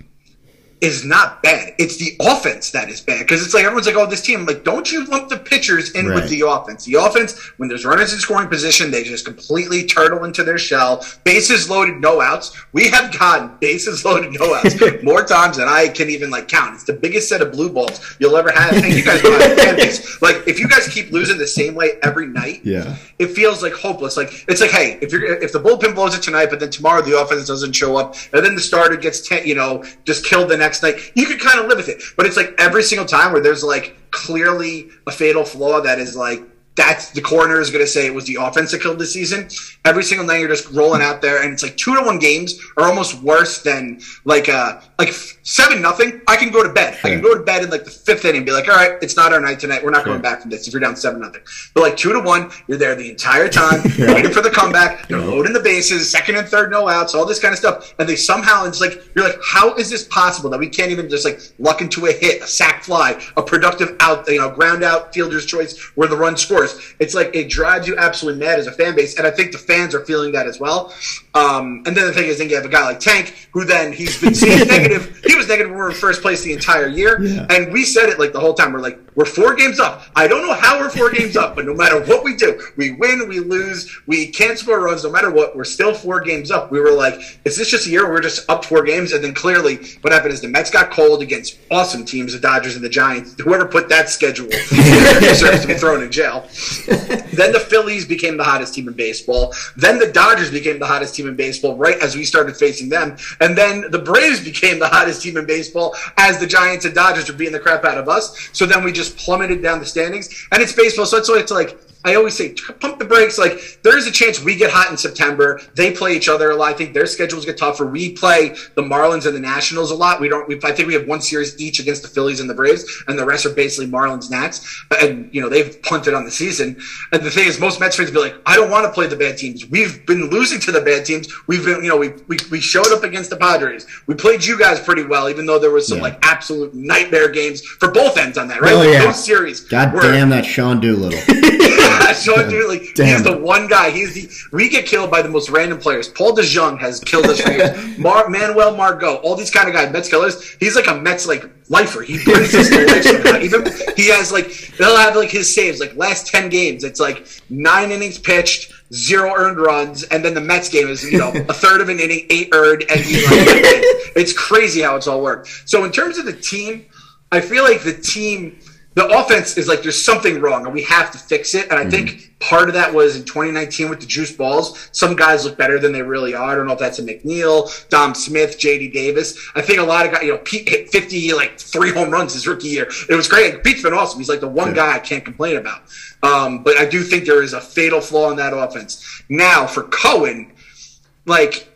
is not bad. It's the offense that is bad because it's like everyone's like, "Oh, this team." Like, don't you lump the pitchers in Right. with the offense? The offense, when there's runners in scoring position, they just completely turtle into their shell. Bases loaded, no outs. We have gotten bases loaded, no outs more times than I can even like count. It's the biggest set of blue balls you'll ever have. And you guys know how fan base. Like, if you guys keep losing the same way every night, Yeah. it feels like hopeless. Like it's like, hey, if you're if the bullpen blows it tonight, but then tomorrow the offense doesn't show up, and then the starter gets ten, you know, just killed the next night, you could kind of live with it. But it's like every single time where there's like clearly a fatal flaw that is like that's the coroner is going to say it was the offense that killed the season. Every single night you're just rolling out there, and it's like two to one games are almost worse than like a like seven nothing. I can go to bed. I can go to bed in like the fifth inning and be like, all right, it's not our night tonight. We're not going back from this. If you're down seven nothing, but like two to one, you're there the entire time, waiting for the comeback. You're loading the bases, second and third no outs, all this kind of stuff, and they somehow it's like you're like, how is this possible that we can't even just like luck into a hit, a sac fly, a productive out, you know, ground out fielder's choice where the run scores. It's like it drives you absolutely mad as a fan base, and I think the fans are feeling that as well. Um, and then the thing is, then you have a guy like Tank, who then he's been seeing negative. He was negative when we were in first place the entire year, Yeah. and we said it like the whole time. We're like, we're four games up. I don't know how we're four games up, but no matter what we do, we win, we lose, we can't score runs. No matter what, we're still four games up. We were like, is this just a year where we're just up four games? And then clearly, what happened is the Mets got cold against awesome teams, the Dodgers and the Giants. Whoever put that schedule deserves to be thrown in jail. then the Phillies became the hottest team in baseball. Then the Dodgers became the hottest team in baseball right as we started facing them. And then the Braves became the hottest team in baseball as the Giants and Dodgers were beating the crap out of us. So then we just plummeted down the standings. And it's baseball, so it's it's like I always say pump the brakes. Like there is a chance we get hot in September. They play each other a lot. I think their schedules get tougher. We play the Marlins and the Nationals a lot. We don't. We, I think we have one series each against the Phillies and the Braves, and the rest are basically Marlins, Nats. And you know they've punted on the season. And the thing is, most Mets fans be like, I don't want to play the bad teams. We've been losing to the bad teams. We've been, you know, we we, we showed up against the Padres. We played you guys pretty well, even though there was some Yeah. like absolute nightmare games for both ends on that. Right? Oh, yeah. Those series. God were- damn that Sean Doolittle. Sean Dude, like Damn. he's the one guy. He's the we get killed by the most random players. Paul DeJong has killed us for years. Mar- Manuel Margot, all these kind of guys, Mets killers. He's like a Mets like lifer. He brings us to life somehow. Even he has like they'll have like his saves like last ten games. It's like nine innings pitched. Zero earned runs, and then the Mets game is you know a third of an inning, eight earned, and he like, it's crazy how it's all worked. So in terms of the team, I feel like the team, the offense is like there's something wrong and we have to fix it. And I think part of that was in 2019 with the juice balls. Some guys look better than they really are. I don't know if that's a McNeil, Dom Smith, JD Davis. I think a lot of guys, you know, Pete hit 50, like three home runs his rookie year. It was great. Pete's been awesome. He's like the one guy I can't complain about. Um, but I do think there is a fatal flaw in that offense. Now for Cohen, like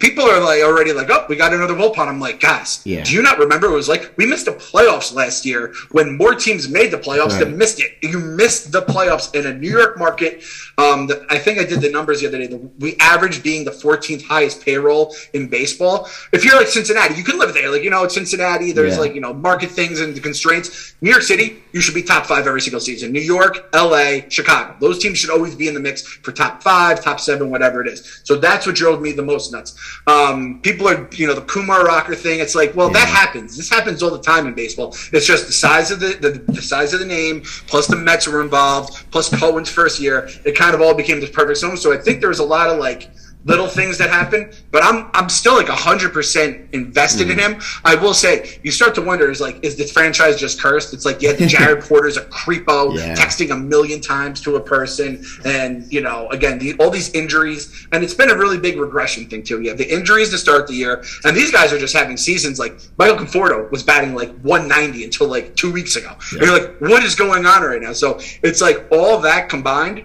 people are like already like, oh, we got another Wilpon. I'm like, guys, Yeah. do you not remember? It was like we missed the playoffs last year when more teams made the playoffs Right. than missed it. You missed the playoffs in a New York market. Um, the, I think I did the numbers the other day. The, we averaged being the 14th highest payroll in baseball. If you're like Cincinnati, you can live there. Like you know, it's Cincinnati. There's Yeah. like you know market things and the constraints. New York City, you should be top five every single season. New York, L.A., Chicago. Those teams should always be in the mix for top five, top seven, whatever it is. So that's what drove me the most nuts. Um, people are, you know, the Kumar Rocker thing. It's like, well, that happens. This happens all the time in baseball. It's just the size of the, the the size of the name, plus the Mets were involved, plus Cohen's first year. It kind of all became this perfect storm. So I think there was a lot of like little things that happen, but I'm I'm still like hundred percent invested in mm-hmm. him. I will say, you start to wonder is like, is this franchise just cursed? It's like, yeah, Jared Porter's a creepo, Yeah. texting a million times to a person, and you know, again, the, all these injuries, and it's been a really big regression thing too. You have the injuries to start the year, and these guys are just having seasons like Michael Conforto was batting like 190 until like two weeks ago. And you're like, what is going on right now? So it's like all that combined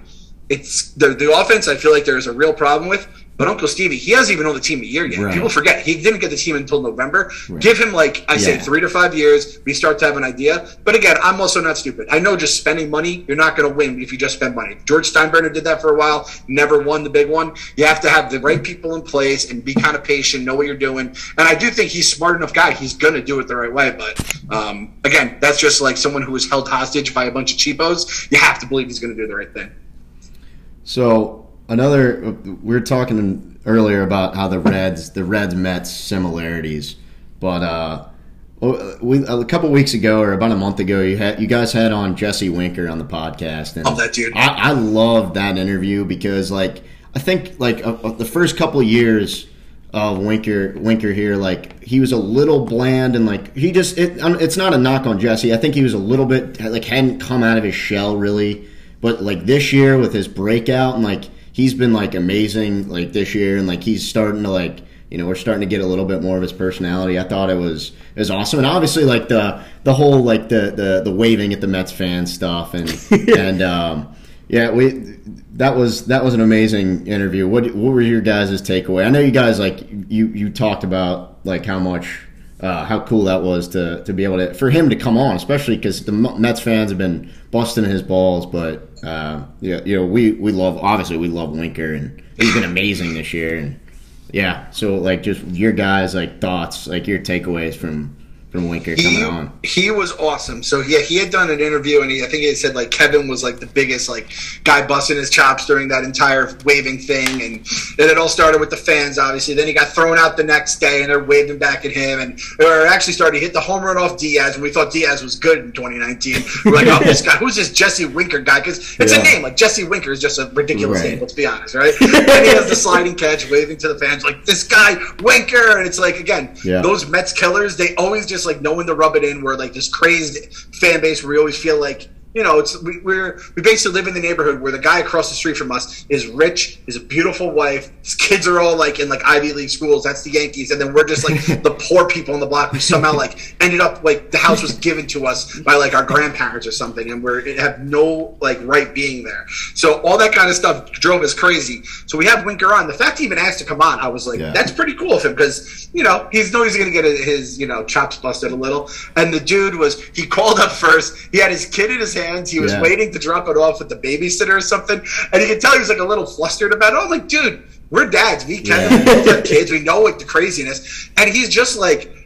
it's the, the offense I feel like there's a real problem with. But Uncle Stevie, he hasn't even owned the team a year yet. Right. People forget he didn't get the team until November. Give him like I say three to five years. We start to have an idea. But again, I'm also not stupid. I know just spending money, you're not going to win if you just spend money. George Steinbrenner did that for a while, never won the big one. You have to have the right people in place and be kind of patient, know what you're doing. And I do think he's smart enough guy. He's going to do it the right way. But um, again, that's just like someone who was held hostage by a bunch of cheapos. You have to believe he's going to do the right thing. So another, we were talking earlier about how the Reds, the Reds Mets similarities, but uh, we a couple weeks ago or about a month ago, you had you guys had on Jesse Winker on the podcast, and Love that dude. I, I loved that interview because like I think like uh, uh, the first couple of years of Winker Winker here, like he was a little bland and like he just it, it's not a knock on Jesse. I think he was a little bit like hadn't come out of his shell really, but like this year with his breakout and like he's been like amazing like this year and like he's starting to like you know we're starting to get a little bit more of his personality. I thought it was it was awesome and obviously like the the whole like the the, the waving at the Mets fans stuff and and um, yeah we that was that was an amazing interview. What what were your guys' takeaway? I know you guys like you you talked about like how much uh, how cool that was to to be able to for him to come on, especially because the Mets fans have been busting his balls. But uh, yeah, you know we we love obviously we love Winker and he's been amazing this year and yeah. So like just your guys like thoughts like your takeaways from from Winker coming he, on. he was awesome. So yeah, he had done an interview, and he, I think he had said like Kevin was like the biggest like guy busting his chops during that entire waving thing, and, and it all started with the fans, obviously. Then he got thrown out the next day, and they're waving back at him, and or actually started hit the home run off Diaz, and we thought Diaz was good in 2019. We're like, oh, this guy, who's this Jesse Winker guy? Because it's Yeah. a name like Jesse Winker is just a ridiculous Right. name. Let's be honest, right? and he has the sliding catch, waving to the fans like this guy Winker, and it's like again, Yeah. those Mets killers, they always just like know when to rub it in. We're like this crazed fan base where we always feel like you know, it's we, we're we basically live in the neighborhood where the guy across the street from us is rich, is a beautiful wife. His kids are all like in like Ivy League schools. That's the Yankees, and then we're just like the poor people on the block who somehow like ended up like the house was given to us by like our grandparents or something, and we're it have no like right being there. So all that kind of stuff drove us crazy. So we have Winker on. The fact he even asked to come on, I was like, Yeah. that's pretty cool of him because you know he's knows he's gonna get his you know chops busted a little. And the dude was he called up first. He had his kid in his hands. He was Yeah. waiting to drop it off with the babysitter or something, and you could tell he was like a little flustered about it. I'm like, dude, we're dads. We kind Yeah. have kids. We know like the craziness, and he's just like.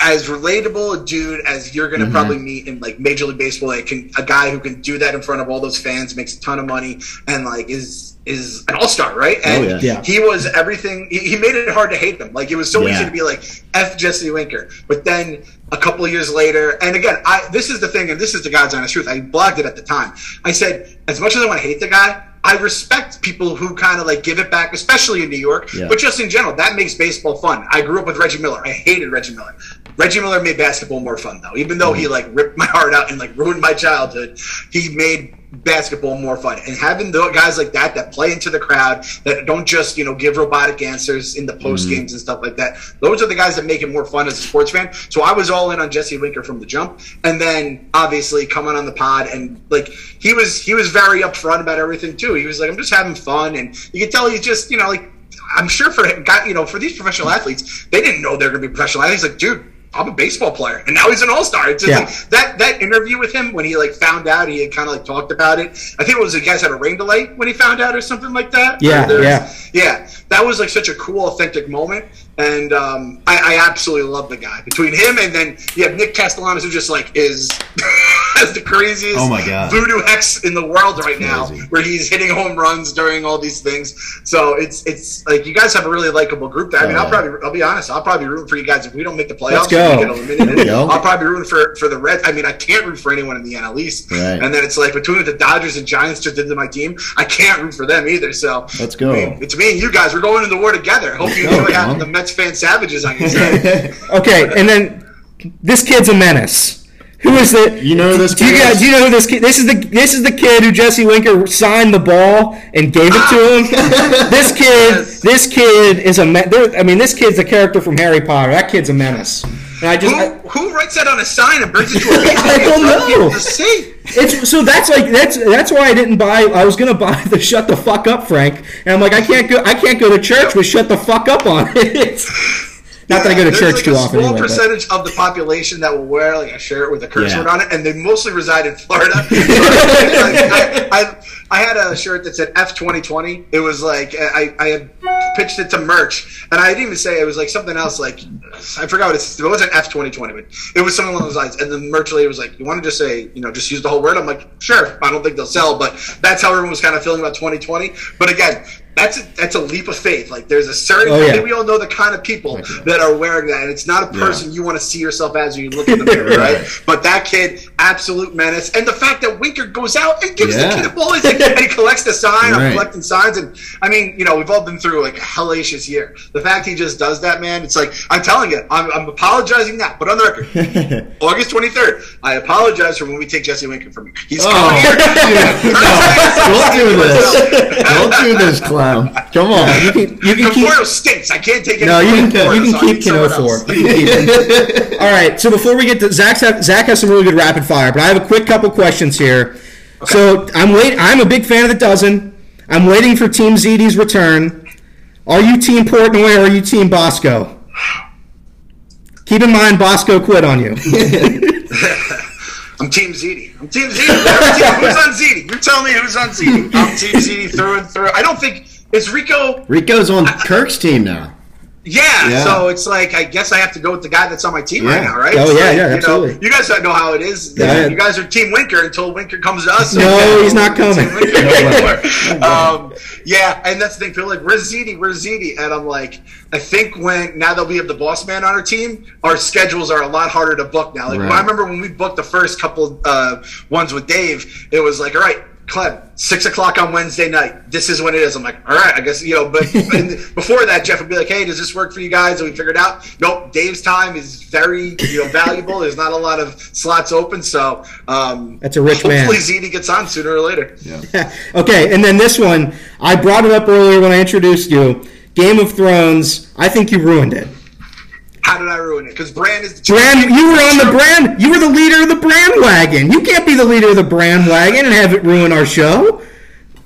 as relatable a dude as you're gonna mm-hmm. probably meet in like Major League Baseball. Like can, a guy who can do that in front of all those fans, makes a ton of money, and like is is an all star, right? Oh, and yeah. Yeah. he was everything. He, he made it hard to hate them. Like it was so Yeah. easy to be like f Jesse Winker, but then a couple of years later, and again, I this is the thing, and this is the God's honest truth. I blogged it at the time. I said, as much as I want to hate the guy. I respect people who kind of like give it back, especially in New York, Yeah. but just in general, that makes baseball fun. I grew up with Reggie Miller. I hated Reggie Miller. Reggie Miller made basketball more fun though. Even though he like ripped my heart out and like ruined my childhood, he made basketball more fun. And having the guys like that that play into the crowd, that don't just, you know, give robotic answers in the post mm-hmm. games and stuff like that. Those are the guys that make it more fun as a sports fan. So I was all in on Jesse Winker from the jump. And then obviously coming on the pod and like he was he was very upfront about everything too. He was like, I'm just having fun and you can tell he's just, you know, like I'm sure for him, you know, for these professional athletes, they didn't know they're going to be professional athletes. Like, dude, I'm a baseball player, and now he's an all star. It's Yeah. like that that interview with him when he like found out, he had kind of like talked about it. I think it was the guys had a rain delay when he found out, or something like that. Yeah, yeah. yeah. That was like such a cool, authentic moment, and um, I, I absolutely love the guy. Between him and then you have Nick Castellanos, who just like is has the craziest Oh my God. voodoo hex in the world right now, where he's hitting home runs during all these things. So it's it's like you guys have a really likable group there. I mean, Oh, I'll probably I'll be honest, I'll probably root for you guys if we don't make the playoffs. Let's go. we get eliminated. There go. I'll probably root for for the Reds. I mean, I can't root for anyone in the NL East. Right. And then it's like between the Dodgers and Giants just into my team, I can't root for them either. So Let's go. I mean, it's me and you guys. We're going in the war together. Hope you go, enjoy having the Mets fan savages on your side. Okay, and then this kid's a menace. Who is the? You know this Do you kid guys? Do you know who this kid? This is the this is the kid who Jesse Winker signed the ball and gave it to him. this kid, Yes. this kid is a. Me- I mean, this kid's a character from Harry Potter. That kid's a menace. And I just. who, I- who writes that on a sign and brings it to a baseball I game don't know. to see? It's so that's like that's that's why I didn't buy. I was gonna buy the "Shut the fuck up, Frank," and I'm like, I can't go. I can't go to church with "Shut the fuck up" on it. Not that I go to There's church like too a often. small Anyway, but- percentage of the population that will wear like a shirt with a curse Yeah. word on it, and they mostly reside in Florida. I, I, I had a shirt that said F twenty twenty. It was like I, I had pitched it to merch, and I didn't even say it was like something else. Like I forgot what it's. It wasn't F twenty twenty, but it was something along those lines. And the merch lady was like, "You want to just say, you know, just use the whole word?" I'm like, "Sure." I don't think they'll sell, but that's how everyone was kind of feeling about twenty twenty. But again. That's a, that's a leap of faith. Like there's a certain. Oh, yeah. We all know the kind of people that are wearing that, and it's not a person you want to see yourself as when you look in the mirror, right? But that kid, absolute menace, and the fact that Winker goes out and gives Yeah. the kid a ball, and he collects the sign. I'm collecting signs, and I mean, you know, we've all been through like a hellacious year. The fact he just does that, man, it's like I'm telling you, I'm, I'm apologizing now, but on the record, August 23rd, I apologize for when we take Jesse Winker from you. He's Oh, coming here. Don't do this. Don't do this, clown. Come on. you can, you can keep. Conforto stinks. I can't take it. No, you can, Conforto, you so can keep need someone Kano else. for. You can keep him. All right. So before we get to Zach's, Zach has some really good rapid fire, but I have a quick couple questions here. So I'm wait. I'm a big fan of the dozen. I'm waiting for Team ZD's return. Are you Team Portnoy or are you Team Bosco? Keep in mind, Bosco quit on you. I'm Team ZD. I'm Team ZD. who's on ZD? You tell me who's on ZD. I'm Team ZD through and through. I don't think is Rico. Rico's on Kirk's team now. Yeah, Yeah. so it's like I guess I have to go with the guy that's on my team right now, right? Oh, It's yeah, yeah, you know, absolutely. You guys don't know how it is. Yeah. You guys are Team Winker until Winker comes to us. No, he's not coming. Um, yeah, and that's the thing. People are like, "Where's ZD? Where's ZD?" And I'm like, I think when now that we have the boss man on our team, our schedules are a lot harder to book now. Like Right. I remember when we booked the first couple uh, ones with Dave, it was like, all right. Clem, six o'clock on Wednesday night. This is when it is. I'm like, all right, I guess you know. But and before that, Jeff would be like, "Hey, does this work for you guys?" And we figured out, nope. Dave's time is very you know valuable. There's not a lot of slots open, so um, That's a rich man. hopefully ZD gets on sooner or later. okay, and then this one, I brought it up earlier when I introduced you. Game of Thrones. I think you ruined it. How did I ruin it? Because Bran is the Bran, you were on the Bran. You were the leader of the Bran wagon. You can't be the leader of the Bran wagon and have it ruin our show.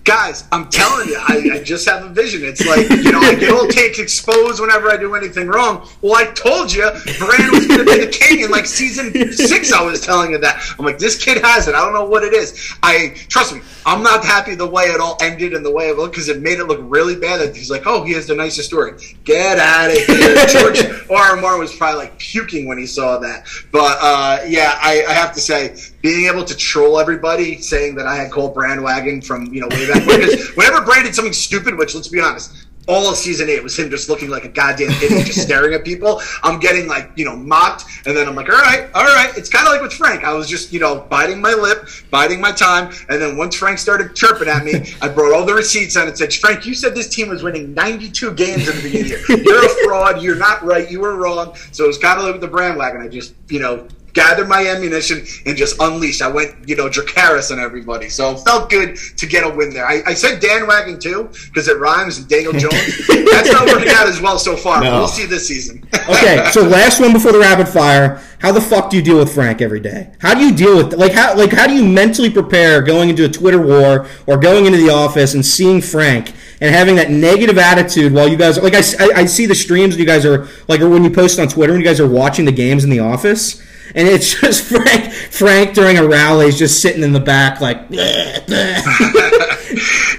Guys, I'm telling you, I, I just have a vision. It's like, you know, I get all takes exposed whenever I do anything wrong. Well, I told you, Bran was going to be the king in like season six. I was telling you that. I'm like, this kid has it. I don't know what it is. I trust me. I'm not happy the way it all ended and the way it looked because it made it look really bad. That he's like, oh, he has the nicest story. Get out of here. George R. was probably like puking when he saw that. But uh, yeah, I, I, have to say, being able to troll everybody saying that I had Cole Brandwagon from you know way back when, because whenever Bran did something stupid, which let's be honest, all of season eight was him just looking like a goddamn idiot, just staring at people. I'm getting like, you know, mocked. And then I'm like, all right, all right. It's kind of like with Frank. I was just, you know, biting my lip, biding my time. And then once Frank started chirping at me, I brought all the receipts on and said, Frank, you said this team was winning 92 games in the beginning of the year. You're a fraud. You're not right. You were wrong. So it was kind of like with the Bran wagon. I just, you know, gathered my ammunition and just unleashed. I went, you know, Dracarys on everybody. So it felt good to get a win there. I, I said Dan Wagon too because it rhymes and Daniel Jones. That's not working out as well so far. No. We'll see this season. okay, so last one before the rapid fire. How the fuck do you deal with Frank every day? How do you deal with like how like how do you mentally prepare going into a Twitter war or going into the office and seeing Frank? and having that negative attitude while you guys like I, I, see the streams you guys are like or when you post on Twitter when you guys are watching the games in the office and it's just Frank Frank during a rally is just sitting in the back like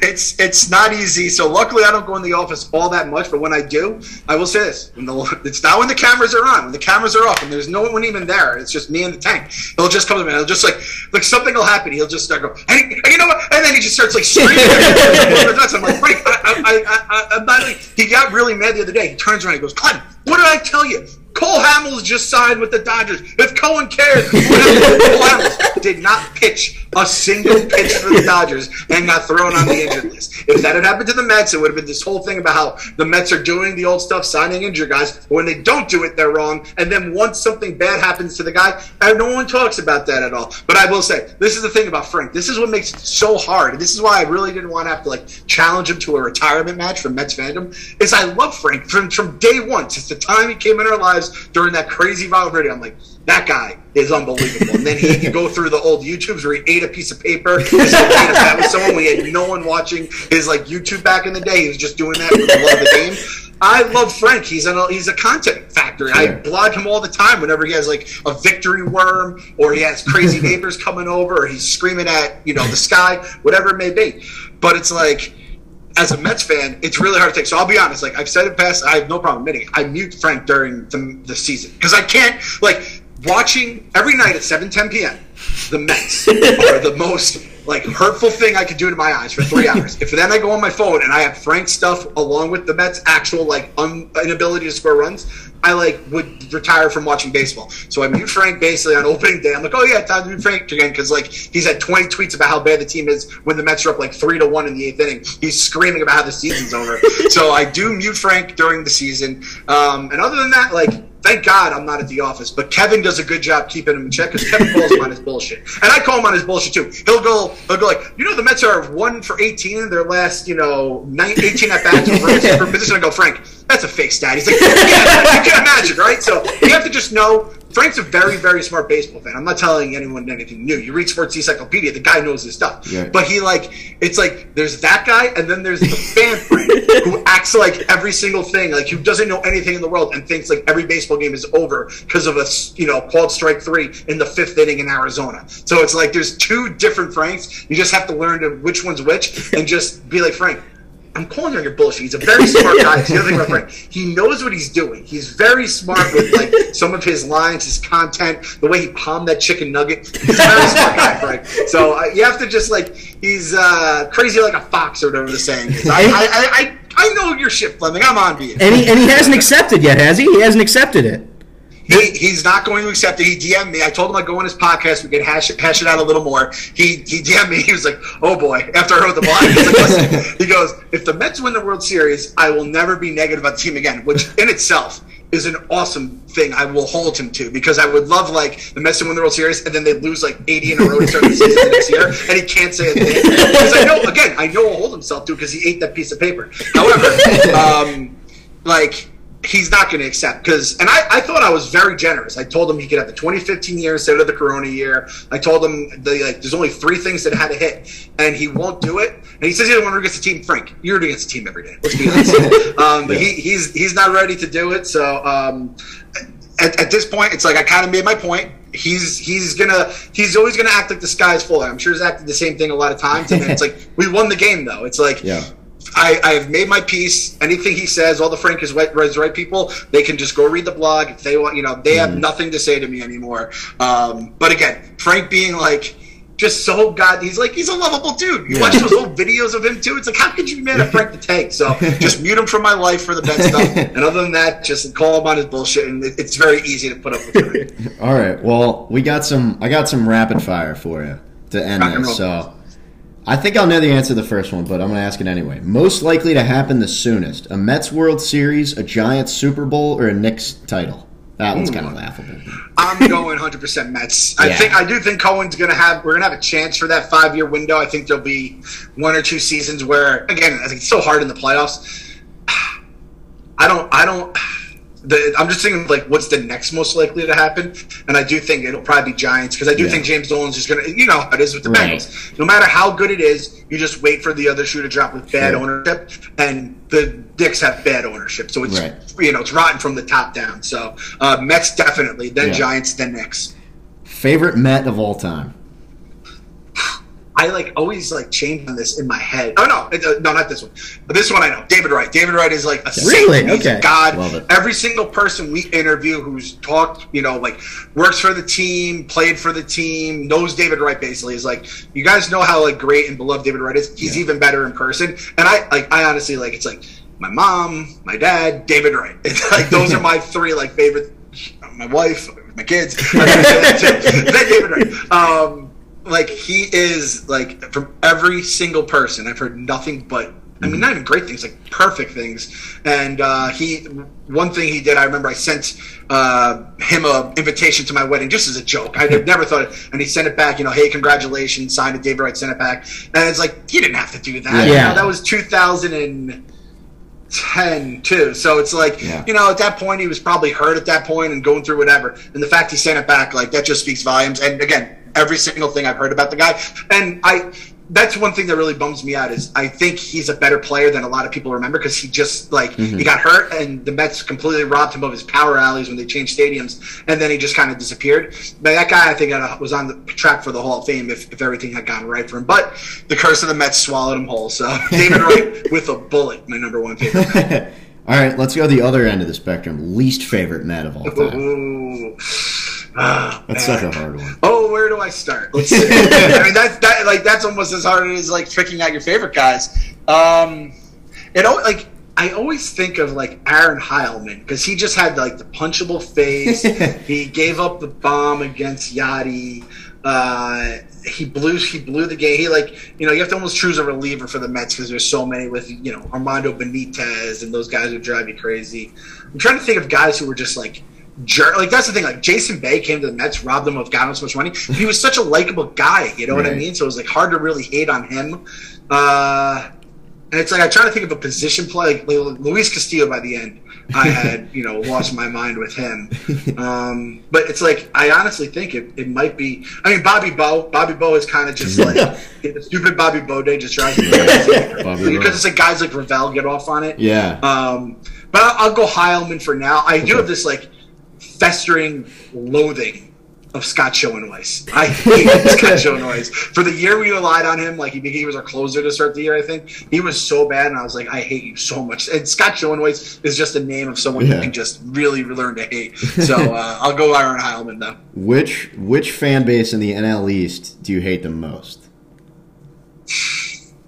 it's it's not easy. So luckily I don't go in the office all that much but when I do I will say this. The, it's not when the cameras are on. When the cameras are off and there's no one even there it's just me and the tank. He'll just come to me he'll just like like something will happen. He'll just start go hey, hey you know what? And then he just starts like screaming. I'm like Frank I, I, I, I, I'm not like, he got really mad the other day. He turns around. And goes Clem what did I tell you Cole Hamels just signed with the Dodgers. If Cohen cares, Cole Hamels did not pitch a single pitch for the Dodgers and got thrown on the injured list. If that had happened to the Mets, it would have been this whole thing about how the Mets are doing the old stuff, signing injured guys. But When they don't do it, they're wrong. And then once something bad happens to the guy, and no one talks about that at all. But I will say, this is the thing about Frank. This is what makes it so hard. This is why I really didn't want to have to like challenge him to a retirement match from Mets fandom. Is I love Frank from from day one since the time he came in our lives during that crazy viral video. I'm like, that guy is unbelievable. And then he can go through the old YouTubes where he ate a piece of paper. That was someone we had no one watching his like YouTube back in the day. He was just doing that for the love of the game. I love Frank. He's a he's a content factory. I blog him all the time whenever he has like a victory worm or he has crazy neighbors coming over or he's screaming at you know the sky, whatever it may be. But it's like as a Mets fan, it's really hard to take. So I'll be honest. Like I've said in past, I have no problem admitting. I mute Frank during the, the season because I can't like watching every night at 7 10 p.m. The Mets are the most like hurtful thing I could do to my eyes for three hours. if then I go on my phone and I have Frank stuff along with the Mets' actual like un- inability to score runs, I like would retire from watching baseball. So I mute Frank basically on opening day. I'm like, oh yeah, time to mute Frank again because like he's had 20 tweets about how bad the team is when the Mets are up like three to one in the eighth inning. He's screaming about how the season's over. so I do mute Frank during the season. Um, and other than that, like Thank God I'm not at the office, but Kevin does a good job keeping him in check because Kevin calls him on his bullshit, and I call him on his bullshit too. He'll go, he'll go like, you know, the Mets are one for 18 in their last, you know, 18 at bats for position. I go, Frank, that's a fake stat. He's like, yeah, you can imagine, right? So you have to just know Frank's a very, very smart baseball fan. I'm not telling anyone anything new. You read Sports Encyclopedia, the guy knows his stuff. Yeah. But he like, it's like there's that guy, and then there's the fan Frank who acts like every single thing, like who doesn't know anything in the world and thinks like every baseball game is over because of a you know called strike three in the fifth inning in Arizona. So it's like there's two different Franks. You just have to learn to which one's which, and just be like Frank I'm calling you on your bullshit. He's a very smart guy. the other thing about Frank, he knows what he's doing. He's very smart with like some of his lines, his content, the way he palmed that chicken nugget. He's a very smart guy, Frank. So uh, you have to just like he's uh, crazy like a fox or whatever the saying is. I, I, I, I, know your shit, Fleming. I'm on to you. And he, and he hasn't accepted yet, has he? He hasn't accepted it. He, he's not going to accept it. He DM'd me. I told him I'd go on his podcast. We could hash it, hash it out a little more. He he DM'd me. He was like, "Oh boy!" After I wrote the blog, like, he goes, "If the Mets win the World Series, I will never be negative about the team again." Which in itself is an awesome thing. I will hold him to because I would love like the Mets to win the World Series and then they lose like 80 in a row to start the season the next year, and he can't say a thing because I know again I know he'll hold himself to because he ate that piece of paper. However, um, like he's not going to accept because and I, I thought i was very generous. I told him he could have the 2015 year instead of the corona year. I told him the, like there's only three things that had to hit and he won't do it. And he says he doesn't want to against the team. Frank you're against the team every day let's be honest. Um, but he, he's he's not ready to do it so um, at, at this point it's like i kind of made my point. He's he's gonna he's always gonna act like the sky's full. I'm sure he's acted the same thing a lot of times, and then it's like we won the game though. It's like Yeah. I, I have made my peace. Anything he says, all the Frank is right, is right people, they can just go read the blog. If they want, you know, they have nothing to say to me anymore. Um, but again, Frank being like just so god, he's like he's a lovable dude. You Yeah. watch those old videos of him too. It's like how could you be mad at Frank the Tank? So just mute him from my life for the best stuff. And other than that, just call him on his bullshit. And it, it's very easy to put up with. All right. Well, we got some. I got some rapid fire for you to end Rock this. So, I think I'll know the answer to the first one, but I'm going to ask it anyway. Most likely to happen the soonest: a Mets World Series, a Giants Super Bowl, or a Knicks title. That one's kind of hmm. laughable. I'm going 100% Mets. I Yeah. think I do think Cohen's going to have we're going to have a chance for that 5-year window. I think there'll be one or two seasons where again, I think it's so hard in the playoffs. I don't I don't the, I'm just thinking like what's the next most likely to happen, and I do think it'll probably be Giants because I do Yeah. think James Dolan's just gonna you know how it is with the Right. Bengals. No matter how good it is, you just wait for the other shoe to drop with bad Sure. ownership, and the Knicks have bad ownership, so it's Right. you know it's rotten from the top down. So uh, Mets definitely, then Yeah. Giants, then Knicks. Favorite Met of all time. I like always like change on this in my head. Oh no, it- uh, no, not this one. But this one I know. David Wright. David Wright is like a. Really? A Okay. God. Every single person we interview who's talked, you know, like works for the team, played for the team, knows David Wright. Basically, is like you guys know how like great and beloved David Wright is. He's Yeah. even better in person. And I like I honestly like it's like my mom, my dad, David Wright. It's like those are my three like favorite. My wife, my kids, David Wright. Um, like he is like from every single person i've heard nothing but i mean not even great things like perfect things. And uh, he one thing he did i remember i sent uh, him a invitation to my wedding just as a joke. I had never thought it and he sent it back you know hey congratulations signed it david wright sent it back. And it's like you didn't have to do that. You Yeah. know, that was 2010 too. So it's like Yeah. you know at that point he was probably hurt at that point and going through whatever. And the fact he sent it back like that just speaks volumes. And again every single thing i've heard about the guy and i that's one thing that really bums me out is I think he's a better player than a lot of people remember because he just like he got hurt and the Mets completely robbed him of his power alleys when they changed stadiums and then he just kind of disappeared. But that guy I think uh, was on the track for the Hall of Fame if, if everything had gone right for him. But the curse of the Mets swallowed him whole. So David Wright with a bullet, my number one favorite. All right, let's go the other end of the spectrum. Least favorite Met of all time. Ooh. Ah, That's man. such a hard one. Oh, where do I start? Let's see. I mean, that's that like that's almost as hard as like picking out your favorite guys. Um, it like I always think of like Aaron Heilman because he just had like the punchable face. he gave up the bomb against Yadi. Uh, he blew he blew the game. He like you know you have to almost choose a reliever for the Mets because there's so many with you know Armando Benitez and those guys who drive you crazy. I'm trying to think of guys who were just like jerk. Like that's the thing. Like Jason Bay came to the Mets, robbed them of God knows so much money. He was such a likable guy. You know what I mean? So it was like hard to really hate on him. Uh, and it's like I try to think of a position play. Like Luis Castillo by the end, I had you know lost my mind with him. Um, but it's like I honestly think it, it might be. I mean, Bobby Bow. Bobby Bow is kind of just like the stupid Bobby Bow day just drives me crazy because it's like guys like Ravel get off on it. Yeah. Um, but I'll, I'll go Heilman for now. I do have this like festering loathing of Scott Schoeneweis. I hate Scott Schoeneweis. For the year we relied on him, like he, he was our closer to start the year, I think. He was so bad, and I was like, I hate you so much. And Scott Schoeneweis is just a name of someone Yeah. you can just really learn to hate. So uh, I'll go Aaron Heilman, though. Which which fan base in the NL East do you hate the most?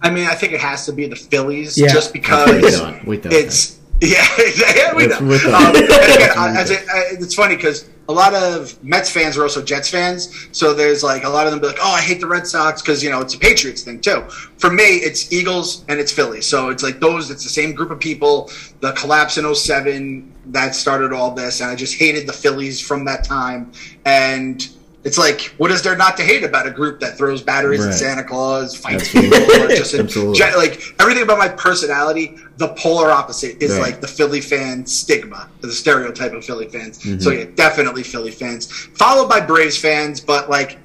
I mean, I think it has to be the Phillies, Yeah. just Wait, because. Wait, done. it's yeah, yeah, we. It's with Um, again, It's uh, with as it, uh, it's funny because a lot of Mets fans are also Jets fans, so there's like a lot of them be like, "Oh, I hate the Red Sox" because you know it's a Patriots thing too. For me, it's Eagles and it's Phillies, so it's like those. It's the same group of people. The collapse in 07 that started all this, and I just hated the Phillies from that time. And it's like, what is there not to hate about a group that throws batteries Right. at Santa Claus, fights Absolutely. people, or just Absolutely. Like everything about my personality, the polar opposite is Right. like the Philly fan stigma, the stereotype of Philly fans. Mm-hmm. So yeah, definitely Philly fans, followed by Braves fans. But like,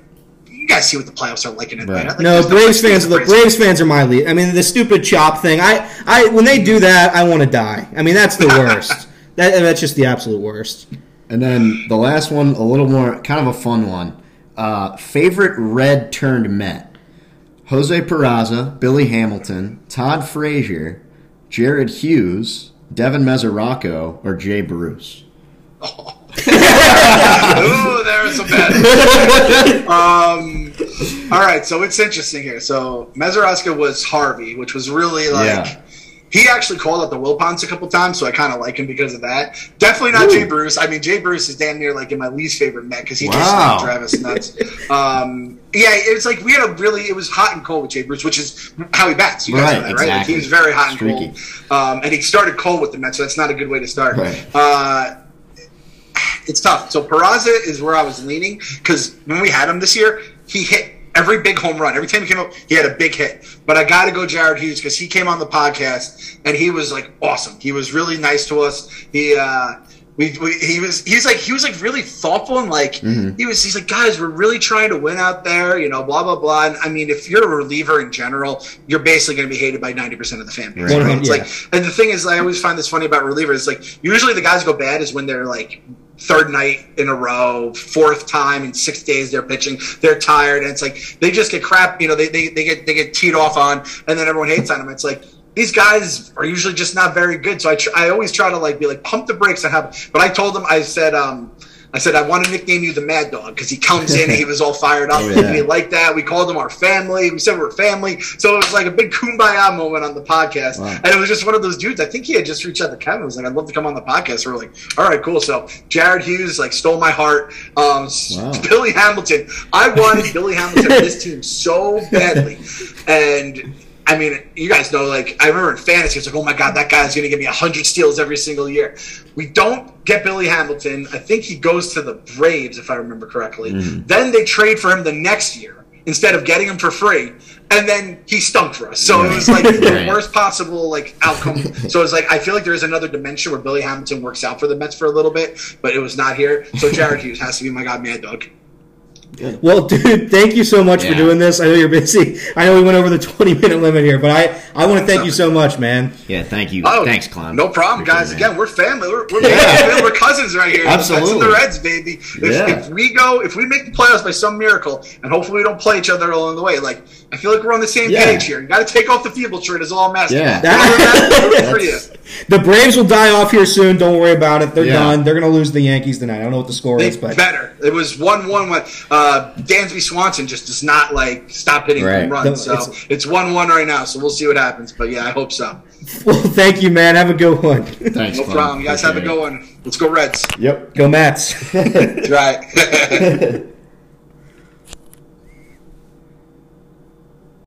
you guys see what the playoffs are like in Atlanta. Right. Like, No, Braves place fans. for The Braves Braves fans are my lead. I mean, the stupid chop thing. I, I, when they do that, I want to die. I mean, that's the worst. that, that's just the absolute worst. And then the last one, a little more, kind of a fun one. Uh, favorite red turned Met: Jose Peraza, Billy Hamilton, Todd Frazier, Jared Hughes, Devin Mesoraco, or Jay Bruce. Ooh, there was some bad. um, all right, so it's interesting here. So Mesoraco was Harvey, which was really like. Yeah. He actually called out the Wilpons a couple times, so I kind of like him because of that. Definitely not Jay Bruce. I mean, Jay Bruce is damn near like in my least favorite Met because he just Wow. snapped Travis nuts. um, yeah, it's like we had a really it was hot and cold with Jay Bruce, which is how he bats. You guys Right, know that, right? Like, exactly. he was very hot and Streaky. cold, um, and he started cold with the Mets, so that's not a good way to start. Right. Uh, it's tough. So Peraza is where I was leaning because when we had him this year, he hit every big home run. Every time he came up, he had a big hit. But I got to go Jared Hughes because he came on the podcast and he was like awesome. He was really nice to us. He uh, we, we he was he's like he was like really thoughtful and like he was he's like guys we're really trying to win out there you know blah blah blah and I mean if you're a reliever in general you're basically going to be hated by 90% of the fan base Right. right? it's Yeah. like and the thing is I always find this funny about relievers like usually the guys go bad is when they're like third night in a row, fourth time in six days they're pitching, they're tired, and it's like they just get crap, you know, they, they, they get they get teed off on, and then everyone hates on them. It's like these guys are usually just not very good. So I tr- I always try to like be like pump the brakes and have. But I told them I said um I said I want to nickname you the Mad Dog because he comes in and he was all fired up Oh, yeah. and he liked that. We called him our family. We said we are family. So it was like a big kumbaya moment on the podcast, Wow. and it was just one of those dudes. I think he had just reached out to Kevin. Was like, I'd love to come on the podcast. We're like, all right, cool. So Jared Hughes like stole my heart. Um, Wow. Billy Hamilton. I wanted Billy Hamilton on this team so badly, and. I mean, you guys know, like, I remember in fantasy, it's like, oh my God, that guy's going to give me 100 steals every single year. We don't get Billy Hamilton. I think he goes to the Braves, if I remember correctly. Hmm. Then they trade for him the next year instead of getting him for free. And then he stunk for us. So it was like the Right. worst possible like outcome. So it's like I feel like there is another dimension where Billy Hamilton works out for the Mets for a little bit, but it was not here. So Jared Hughes has to be my god, Mad Dog. Well, dude, thank you so much for doing this. I know you're busy. I know we went over the 20 minute limit here, but I, I want to thank you so much, man. Yeah, thank you. Oh, Thanks, Clown. No problem, Appreciate guys. it, Again, man. we're family. We're, we're, family. we're cousins right here. The Mets Absolutely. the Reds, baby. If, Yeah. if we go, if we make the playoffs by some miracle, and hopefully we don't play each other along the way, like I feel like we're on the same Yeah. page here. You got to take off the feeble shirt. Is all I'm asking. Yeah. Other that, for you. The Braves will die off here soon. Don't worry about it. They're Yeah. done. They're going to lose the Yankees tonight. I don't know what the score They is, but better. It was one one when uh, Dansby Swanson just does not like stop hitting Right. home runs. No, So it's- it's one one right now. So we'll see what happens. But yeah, I hope so. well, thank you, man. Have a good one. Thanks, No Clown. problem. You guys have a Appreciate good one. Let's go Reds. Yep. Go Mets. Right.